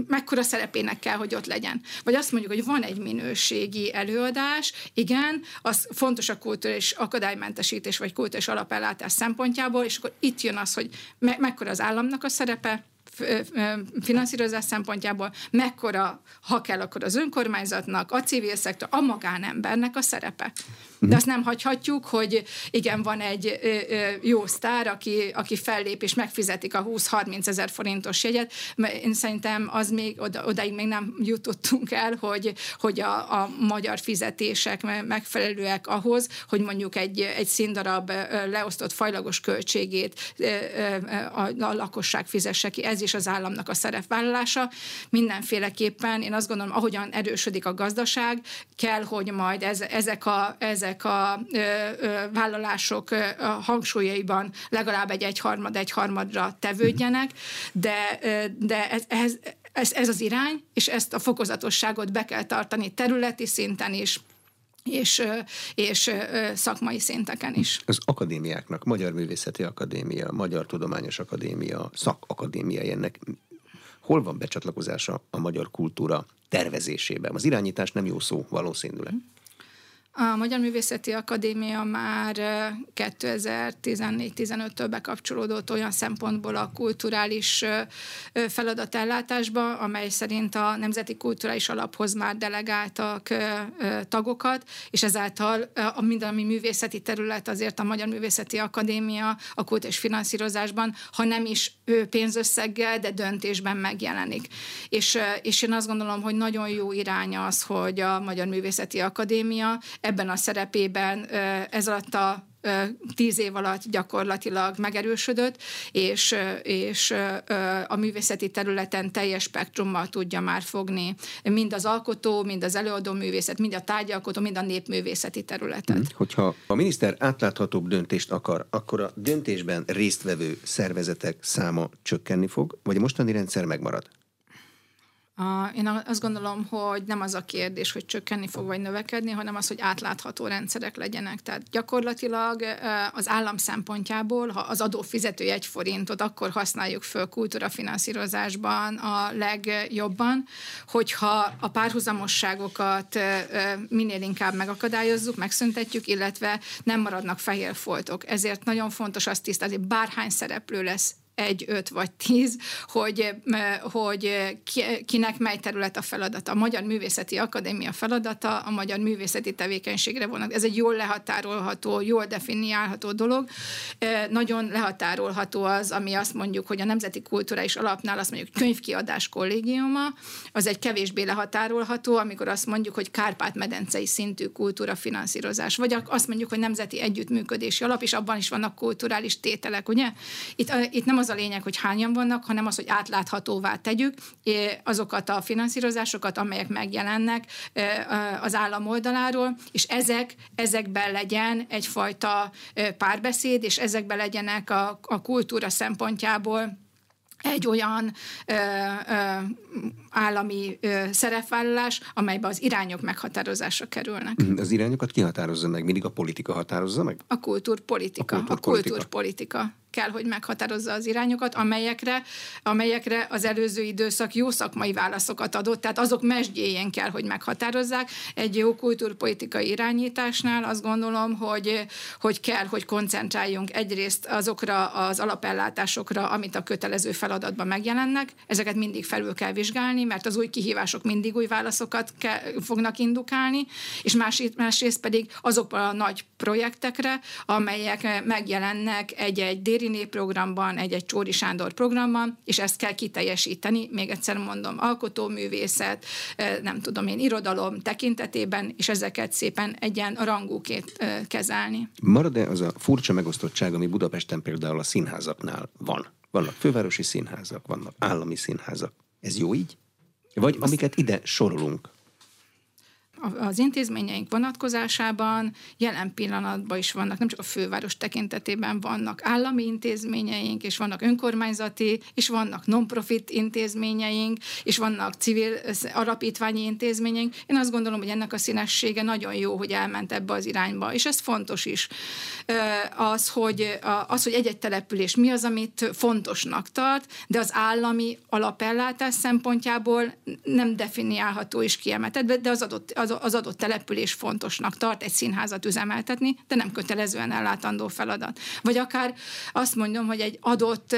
mekkora szerepének kell, hogy ott legyen. Vagy azt mondjuk, hogy van egy minőségi előadás, igen, az fontos a kulturális akadálymentesítés vagy kulturális alapellátás szempontjából, és akkor itt jön az, hogy me- mekkora az államnak a szerepe, finanszírozás szempontjából, mekkora, ha kell, akkor az önkormányzatnak, a civil szektor, a magánembernek a szerepe. De azt nem hagyhatjuk, hogy igen, van egy jó sztár, aki, aki fellép és megfizetik a 20-30 ezer forintos jegyet. Én szerintem az még oda, odaig még nem jutottunk el, hogy, hogy a, a magyar fizetések megfelelőek ahhoz, hogy mondjuk egy, egy színdarab leosztott fajlagos költségét a, a lakosság fizesse ki. Ez is az államnak a szerepvállalása. Mindenféleképpen én azt gondolom, ahogyan erősödik a gazdaság, kell, hogy majd ez, ezek a, ezek a ö, ö, vállalások ö, a hangsúlyaiban legalább egy egyharmad egyharmadra tevődjenek, de, ö, de ez, ez, ez, ez az irány, és ezt a fokozatosságot be kell tartani területi szinten is, és, és szakmai szinteken is. Az akadémiáknak, Magyar Művészeti Akadémia, Magyar Tudományos Akadémia, szakakadémia ennek hol van becsatlakozása a magyar kultúra tervezésében? Az irányítás nem jó szó valószínűleg. A Magyar Művészeti Akadémia már 2014-15-től bekapcsolódott olyan szempontból a kulturális feladatellátásba, amely szerint a Nemzeti Kulturális Alaphoz már delegáltak tagokat, és ezáltal a minden, ami művészeti terület azért a Magyar Művészeti Akadémia a kult és finanszírozásban, ha nem is pénzösszeggel, de döntésben megjelenik. És, és én azt gondolom, hogy nagyon jó irány az, hogy a Magyar Művészeti Akadémia ebben a szerepében ez alatt a tíz év alatt gyakorlatilag megerősödött, és, és a művészeti területen teljes spektrummal tudja már fogni mind az alkotó, mind az előadó művészet, mind a tárgyalkotó, mind a népművészeti területet. Hmm. Hogyha a miniszter átláthatóbb döntést akar, akkor a döntésben résztvevő szervezetek száma csökkenni fog, vagy a mostani rendszer megmarad? A, én azt gondolom, hogy nem az a kérdés, hogy csökkenni fog vagy növekedni, hanem az, hogy átlátható rendszerek legyenek. Tehát gyakorlatilag az állam szempontjából, ha az adófizető egy forintot, akkor használjuk föl kultúrafinanszírozásban a legjobban, hogyha a párhuzamosságokat minél inkább megakadályozzuk, megszüntetjük, illetve nem maradnak fehér foltok. Ezért nagyon fontos azt tisztázni, bárhány szereplő lesz egy, öt vagy tíz, hogy, hogy kinek mely terület a feladata. A Magyar Művészeti Akadémia feladata a magyar művészeti tevékenységre vonat. Ez egy jól lehatárolható, jól definiálható dolog. Nagyon lehatárolható az, ami azt mondjuk, hogy a Nemzeti Kulturális Alapnál azt mondjuk könyvkiadás kollégiuma, az egy kevésbé lehatárolható, amikor azt mondjuk, hogy Kárpát-medencei szintű kultúrafinanszírozás, vagy azt mondjuk, hogy Nemzeti Együttműködési Alap, és abban is vannak kulturális tételek, ugye? Itt, itt nem az az a lényeg, hogy hányan vannak, hanem az, hogy átláthatóvá tegyük azokat a finanszírozásokat, amelyek megjelennek az állam oldaláról, és ezek, ezekben legyen egyfajta párbeszéd, és ezekben legyenek a, a kultúra szempontjából egy olyan ö, ö, állami ö, szerepvállalás, amelyben az irányok meghatározásra kerülnek. Mhm, az irányokat ki határozza meg? Mindig a politika határozza meg? A kultúrpolitika. A kultúrpolitika. A kultúrpolitika kell, hogy meghatározza az irányokat, amelyekre, amelyekre az előző időszak jó szakmai válaszokat adott, tehát azok mesdjéjén kell, hogy meghatározzák. Egy jó kultúrpolitikai irányításnál azt gondolom, hogy, hogy kell, hogy koncentráljunk egyrészt azokra az alapellátásokra, amit a kötelező feladatban megjelennek, ezeket mindig felül kell vizsgálni, mert az új kihívások mindig új válaszokat kell, fognak indukálni, és másrészt, másrészt pedig azokra a nagy projektekre, amelyek megjelennek egy-egy déri népprogramban, egy-egy Csóri Sándor programban, és ezt kell kiteljesíteni, még egyszer mondom, alkotóművészet, nem tudom én, irodalom tekintetében, és ezeket szépen egyen rangúként kezelni. Marad-e az a furcsa megosztottság, ami Budapesten például a színházaknál van? Vannak fővárosi színházak, vannak állami színházak. Ez jó így? Vagy amiket ide sorolunk, az intézményeink vonatkozásában jelen pillanatban is vannak, nem csak a főváros tekintetében vannak állami intézményeink, és vannak önkormányzati, és vannak non-profit intézményeink, és vannak civil alapítványi intézményeink. Én azt gondolom, hogy ennek a színessége nagyon jó, hogy elment ebbe az irányba, és ez fontos is. Az, hogy, az, hogy egy-egy település mi az, amit fontosnak tart, de az állami alapellátás szempontjából nem definiálható és kiemeltet, de az adott az az adott település fontosnak tart egy színházat üzemeltetni, de nem kötelezően ellátandó feladat. Vagy akár azt mondom, hogy egy adott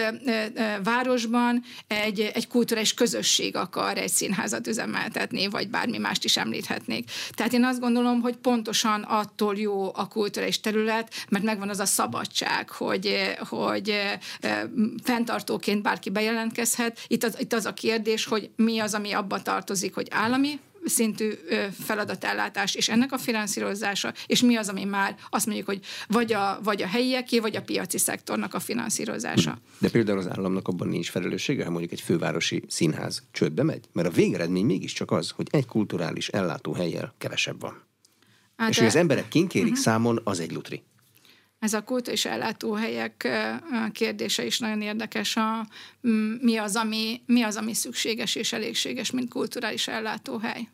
városban egy, egy kulturális közösség akar egy színházat üzemeltetni, vagy bármi mást is említhetnék. Tehát én azt gondolom, hogy pontosan attól jó a kulturális terület, mert megvan az a szabadság, hogy, hogy fenntartóként bárki bejelentkezhet. Itt az, itt az a kérdés, hogy mi az, ami abba tartozik, hogy állami szintű feladatellátás és ennek a finanszírozása, és mi az, ami már azt mondjuk, hogy vagy a, vagy a helyieké, vagy a piaci szektornak a finanszírozása. De például az államnak abban nincs felelőssége, ha mondjuk egy fővárosi színház csődbe megy? Mert a végeredmény mégiscsak az, hogy egy kulturális ellátóhelyjel kevesebb van. Hát és hogy az emberek kinkérik uh-huh. számon, az egy lutri. Ez a kult és ellátóhelyek kérdése is nagyon érdekes. A, mi, az, ami, mi az, ami szükséges és elégséges, mint kulturális ellátóhely?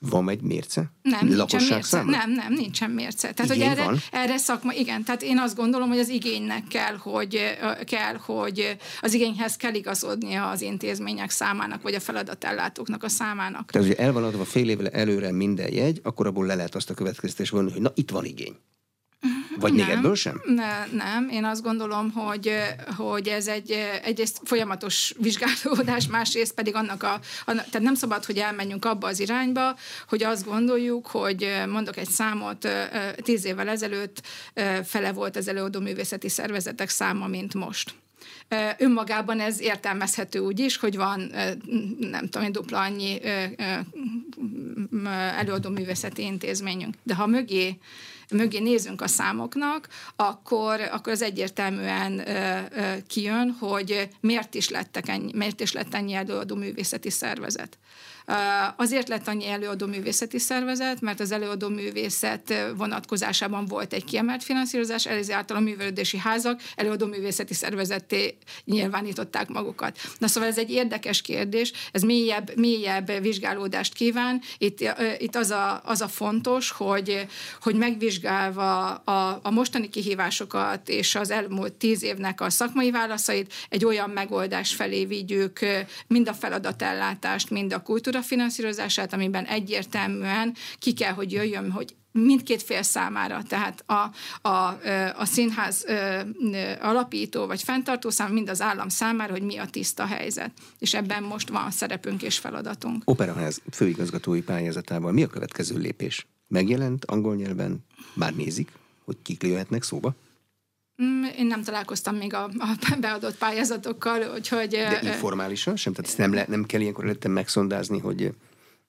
Van egy mérce? Nem, nincsen mérce. Száma? Nem, nem, nincsen mérce. Tehát, Igény hogy erre, van? erre szakma, igen, tehát én azt gondolom, hogy az igénynek kell, hogy, kell, hogy az igényhez kell igazodnia az intézmények számának, vagy a feladatellátóknak a számának. Tehát, hogy el van adva fél évvel előre minden jegy, akkor abból le lehet azt a következtetés vonni, hogy na, itt van igény. Vagy nem, még ebből sem? Ne, nem, én azt gondolom, hogy, hogy ez egy egyrészt folyamatos vizsgálódás, másrészt pedig annak a, a, tehát nem szabad, hogy elmenjünk abba az irányba, hogy azt gondoljuk, hogy mondok egy számot, tíz évvel ezelőtt fele volt az előadó művészeti szervezetek száma, mint most. Önmagában ez értelmezhető úgy is, hogy van, nem tudom, dupla annyi előadó művészeti intézményünk. De ha mögé mögé nézünk a számoknak, akkor, akkor az egyértelműen kijön, hogy miért is, lettek ennyi, miért is lett ennyi előadó művészeti szervezet. Azért lett annyi előadó művészeti szervezet, mert az előadó művészet vonatkozásában volt egy kiemelt finanszírozás, ezért a művelődési házak előadó művészeti szervezetté nyilvánították magukat. Na szóval ez egy érdekes kérdés, ez mélyebb, mélyebb vizsgálódást kíván. Itt, itt az, a, az a fontos, hogy, hogy megvizsgálva a, a mostani kihívásokat és az elmúlt tíz évnek a szakmai válaszait egy olyan megoldás felé vigyük mind a feladatellátást, mind a kultúra finanszírozását, amiben egyértelműen ki kell, hogy jöjjön, hogy mindkét fél számára, tehát a, a, a színház alapító vagy fenntartó szám, mind az állam számára, hogy mi a tiszta helyzet. És ebben most van szerepünk és feladatunk. Operaház főigazgatói pályázatával mi a következő lépés? Megjelent angol nyelven? Már nézik, hogy kik jöhetnek szóba? Mm, én nem találkoztam még a, a beadott pályázatokkal, úgyhogy... De informálisan sem? Tehát nem, le, nem kell ilyenkor előtte megszondázni, hogy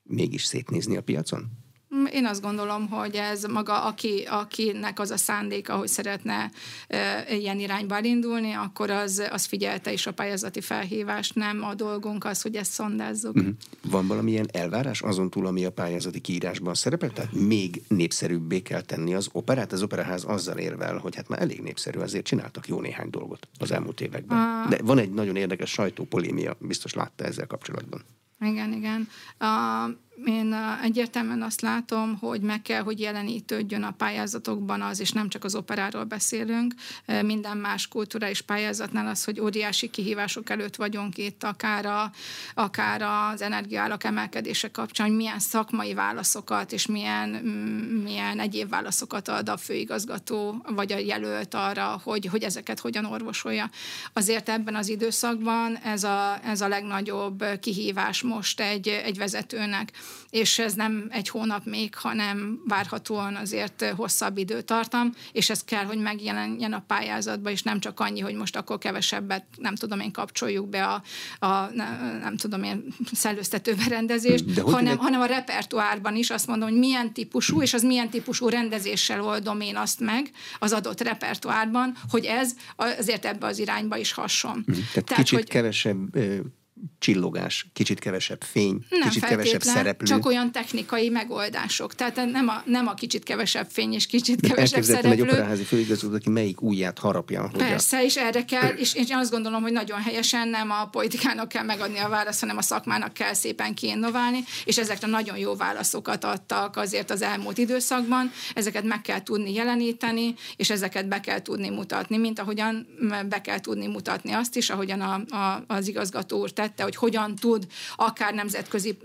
mégis szétnézni a piacon? Mm, én azt gondolom, hogy ez maga, aki, akinek az a szándéka, hogy szeretne e, ilyen irányba elindulni, akkor az, az figyelte is a pályázati felhívást, nem a dolgunk az, hogy ezt szondázzuk. Uh-huh. Van valamilyen elvárás azon túl, ami a pályázati kiírásban szerepel? Tehát még népszerűbbé kell tenni az operát? Az operaház azzal érvel, hogy hát már elég népszerű, azért csináltak jó néhány dolgot az elmúlt években. A... De van egy nagyon érdekes sajtópolémia, biztos látta ezzel kapcsolatban. Igen, igen. A én egyértelműen azt látom, hogy meg kell, hogy jelenítődjön a pályázatokban az, és nem csak az operáról beszélünk, minden más kulturális pályázatnál az, hogy óriási kihívások előtt vagyunk itt, akár, a, akár az energiállak emelkedése kapcsán, hogy milyen szakmai válaszokat és milyen, milyen egyéb válaszokat ad a főigazgató vagy a jelölt arra, hogy, hogy ezeket hogyan orvosolja. Azért ebben az időszakban ez a, ez a legnagyobb kihívás most egy, egy vezetőnek és ez nem egy hónap még, hanem várhatóan azért hosszabb időtartam, és ez kell, hogy megjelenjen a pályázatba, és nem csak annyi, hogy most akkor kevesebbet, nem tudom én, kapcsoljuk be a, a nem, nem tudom én, szellőztető berendezést, hanem, hanem a repertoárban is azt mondom, hogy milyen típusú, és az milyen típusú rendezéssel oldom én azt meg az adott repertoárban, hogy ez azért ebbe az irányba is hasson. Tehát, Tehát kicsit hogy, kevesebb csillogás, kicsit kevesebb fény, nem kicsit kevesebb szereplő. csak olyan technikai megoldások. Tehát nem a, nem a kicsit kevesebb fény és kicsit kevesebb szereplő. egy operaházi főigazgató, aki melyik újját harapja. Persze, a... és erre kell, és én azt gondolom, hogy nagyon helyesen nem a politikának kell megadni a választ, hanem a szakmának kell szépen kiinnoválni, és ezekre nagyon jó válaszokat adtak azért az elmúlt időszakban. Ezeket meg kell tudni jeleníteni, és ezeket be kell tudni mutatni, mint ahogyan be kell tudni mutatni azt is, ahogyan a, a, az igazgató úr tette, hogy hogyan tud akár nemzetközi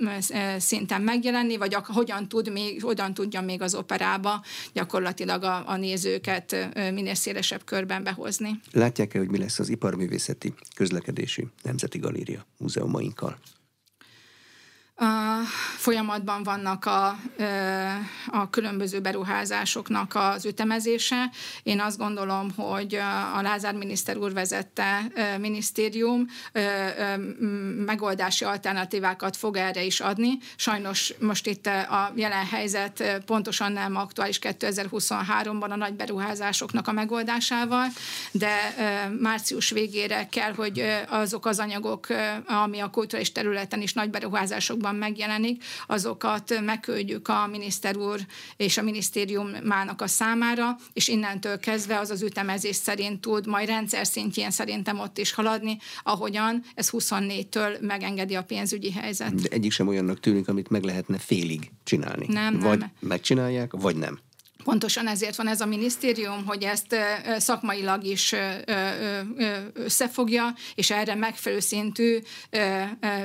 szinten megjelenni, vagy hogyan, tud még, hogyan tudja még az operába gyakorlatilag a, a nézőket minél szélesebb körben behozni. Látják-e, hogy mi lesz az iparművészeti közlekedési Nemzeti Galéria múzeumainkkal? A folyamatban vannak a, a különböző beruházásoknak az ütemezése. Én azt gondolom, hogy a Lázár miniszter úr vezette minisztérium megoldási alternatívákat fog erre is adni. Sajnos most itt a jelen helyzet pontosan nem aktuális 2023-ban a nagy beruházásoknak a megoldásával, de március végére kell, hogy azok az anyagok, ami a kulturális területen is nagy beruházások anyagokban megjelenik, azokat megküldjük a miniszter úr és a minisztériumának a számára, és innentől kezdve az az ütemezés szerint tud majd rendszer szintjén szerintem ott is haladni, ahogyan ez 24-től megengedi a pénzügyi helyzet. De egyik sem olyannak tűnik, amit meg lehetne félig csinálni. Nem, vagy nem. megcsinálják, vagy nem. Pontosan ezért van ez a minisztérium, hogy ezt szakmailag is összefogja, és erre megfelelő szintű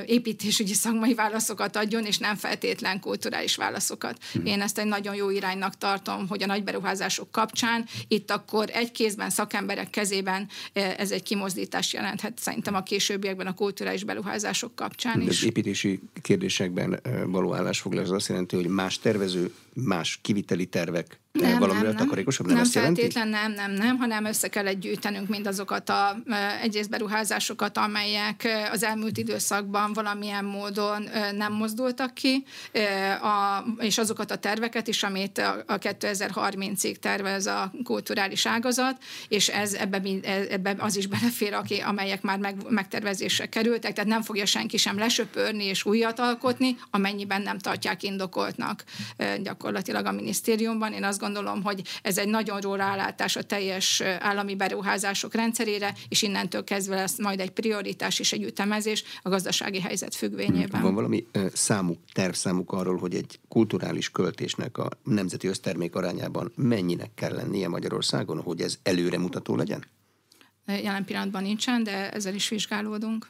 építésügyi szakmai válaszokat adjon, és nem feltétlen kulturális válaszokat. Hmm. Én ezt egy nagyon jó iránynak tartom, hogy a nagy beruházások kapcsán itt akkor egy kézben, szakemberek kezében ez egy kimozdítás jelenthet szerintem a későbbiekben a kulturális beruházások kapcsán is. Az építési kérdésekben való állásfoglalás az azt jelenti, hogy más tervező, más kiviteli tervek nem, valami nem, takarékosabb? Nem, nem ezt jelenti? feltétlen nem, nem, nem, hanem össze kell gyűjtenünk mindazokat a egyrészt beruházásokat, amelyek az elmúlt időszakban valamilyen módon nem mozdultak ki, a, és azokat a terveket is, amit a 2030-ig tervez a kulturális ágazat, és ez ebbe, ebbe az is belefér, aki, amelyek már meg, megtervezésre kerültek, tehát nem fogja senki sem lesöpörni és újat alkotni, amennyiben nem tartják indokoltnak gyakorlatilag a minisztériumban. Én azt gondolom, hogy ez egy nagyon jó rálátás a teljes állami beruházások rendszerére, és innentől kezdve lesz majd egy prioritás és egy ütemezés a gazdasági helyzet függvényében. Van valami számuk, tervszámuk arról, hogy egy kulturális költésnek a nemzeti össztermék arányában mennyinek kell lennie Magyarországon, hogy ez előremutató legyen? Jelen pillanatban nincsen, de ezzel is vizsgálódunk.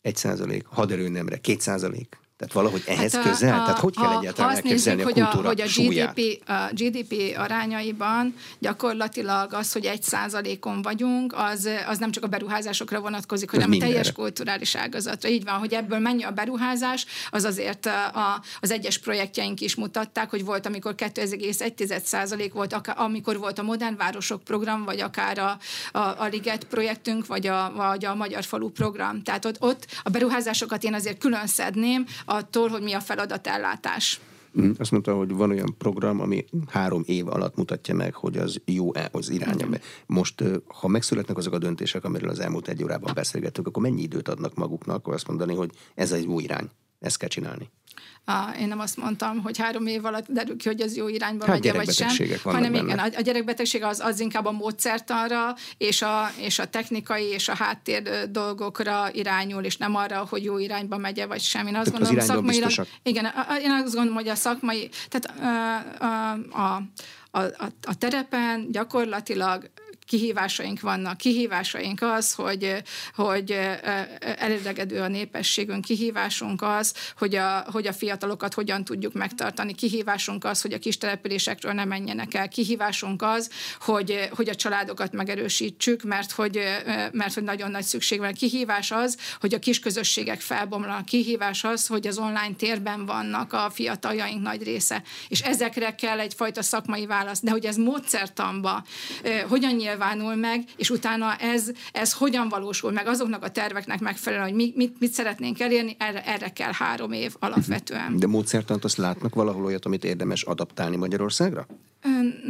Egy százalék, haderő nemre, két százalék? Tehát valahogy ehhez hát közel? A, Tehát hogy kell egyáltalán ha elképzelni nézzük, a kultúra hogy a, hogy a GDP, a GDP arányaiban gyakorlatilag az, hogy egy százalékon vagyunk, az, az nem csak a beruházásokra vonatkozik, hanem a teljes kulturális ágazatra. Így van, hogy ebből mennyi a beruházás, az azért a, az egyes projektjeink is mutatták, hogy volt, amikor 2,1 százalék volt, akár, amikor volt a Modern Városok program, vagy akár a, a, a Liget projektünk, vagy a, vagy a Magyar Falu program. Tehát ott, ott a beruházásokat én azért külön szedném, attól, hogy mi a feladatellátás. Mm, azt mondta, hogy van olyan program, ami három év alatt mutatja meg, hogy az jó-e az iránya. Most, ha megszületnek azok a döntések, amiről az elmúlt egy órában beszélgettünk, akkor mennyi időt adnak maguknak, azt mondani, hogy ez egy jó irány, ezt kell csinálni? Én nem azt mondtam, hogy három év alatt derül ki, hogy ez jó irányba hát megy vagy sem, hanem benne. igen, a gyerekbetegség az, az inkább a módszertanra és a, és a technikai és a háttér dolgokra irányul, és nem arra, hogy jó irányba megye vagy sem. Én azt tehát gondolom, szakmailag, igen, én azt gondolom, hogy a szakmai, tehát a, a, a, a, a terepen gyakorlatilag kihívásaink vannak. Kihívásaink az, hogy, hogy elidegedő a népességünk, kihívásunk az, hogy a, hogy a fiatalokat hogyan tudjuk megtartani, kihívásunk az, hogy a kis településekről ne menjenek el, kihívásunk az, hogy, hogy a családokat megerősítsük, mert hogy, mert hogy nagyon nagy szükség van. Kihívás az, hogy a kis közösségek felbomlanak. Kihívás az, hogy az online térben vannak a fiataljaink nagy része. És ezekre kell egyfajta szakmai válasz. De hogy ez módszertamba, hogyan nyilván nyilvánul meg, és utána ez, ez hogyan valósul meg azoknak a terveknek megfelelően, hogy mit, mit, mit szeretnénk elérni, erre, erre kell három év alapvetően. De módszertant azt látnak valahol olyat, amit érdemes adaptálni Magyarországra?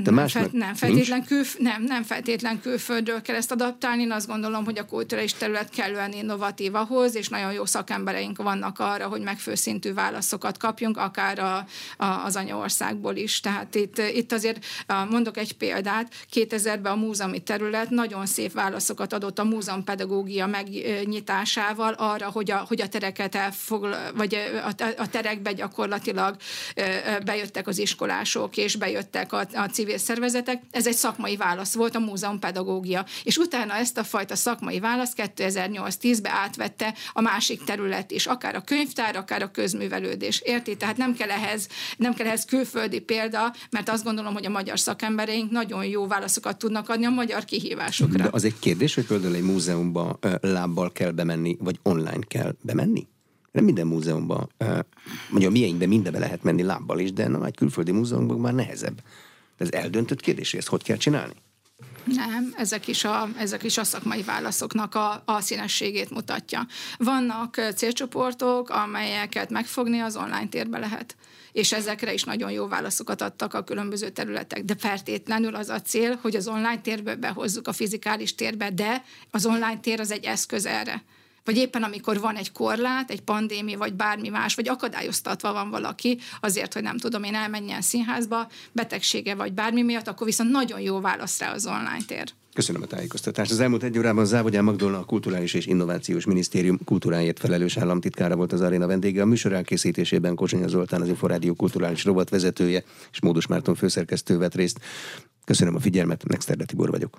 De nem, fe, nem, feltétlen kül, nem, nem feltétlen külföldről kell ezt adaptálni. Én azt gondolom, hogy a kulturális terület kellően innovatív ahhoz, és nagyon jó szakembereink vannak arra, hogy megfőszintű válaszokat kapjunk, akár a, a, az anyaországból is. Tehát itt, itt azért mondok egy példát. 2000-ben a múzeumi terület nagyon szép válaszokat adott a múzeum pedagógia megnyitásával arra, hogy a, hogy a tereket elfoglal, vagy a, a terekbe gyakorlatilag bejöttek az iskolások, és bejöttek a, a civil szervezetek, ez egy szakmai válasz volt, a múzeum pedagógia. És utána ezt a fajta szakmai választ 2008-10-ben átvette a másik terület is, akár a könyvtár, akár a közművelődés. Érti? Tehát nem kell ehhez, nem kell ehhez külföldi példa, mert azt gondolom, hogy a magyar szakembereink nagyon jó válaszokat tudnak adni a magyar kihívásokra. De az egy kérdés, hogy például egy múzeumban lábbal kell bemenni, vagy online kell bemenni? Nem minden múzeumban, mondja, miénkben mindenbe lehet menni lábbal is, de a nagy külföldi múzeumban már nehezebb. De ez eldöntött kérdés, hogy ezt hogy kell csinálni? Nem, ezek is a, ezek is a szakmai válaszoknak a, a színességét mutatja. Vannak célcsoportok, amelyeket megfogni az online térbe lehet és ezekre is nagyon jó válaszokat adtak a különböző területek. De feltétlenül az a cél, hogy az online térbe behozzuk a fizikális térbe, de az online tér az egy eszköz erre vagy éppen amikor van egy korlát, egy pandémia, vagy bármi más, vagy akadályoztatva van valaki azért, hogy nem tudom én elmenjen színházba, betegsége vagy bármi miatt, akkor viszont nagyon jó válasz rá az online tér. Köszönöm a tájékoztatást. Az elmúlt egy órában Závodján Magdolna, a Kulturális és Innovációs Minisztérium kultúráért felelős államtitkára volt az aréna vendége. A műsor elkészítésében Kocsonya Zoltán, az Inforádió kulturális robot vezetője és Módus Márton főszerkesztő vett részt. Köszönöm a figyelmet, Nexterde Tibor vagyok.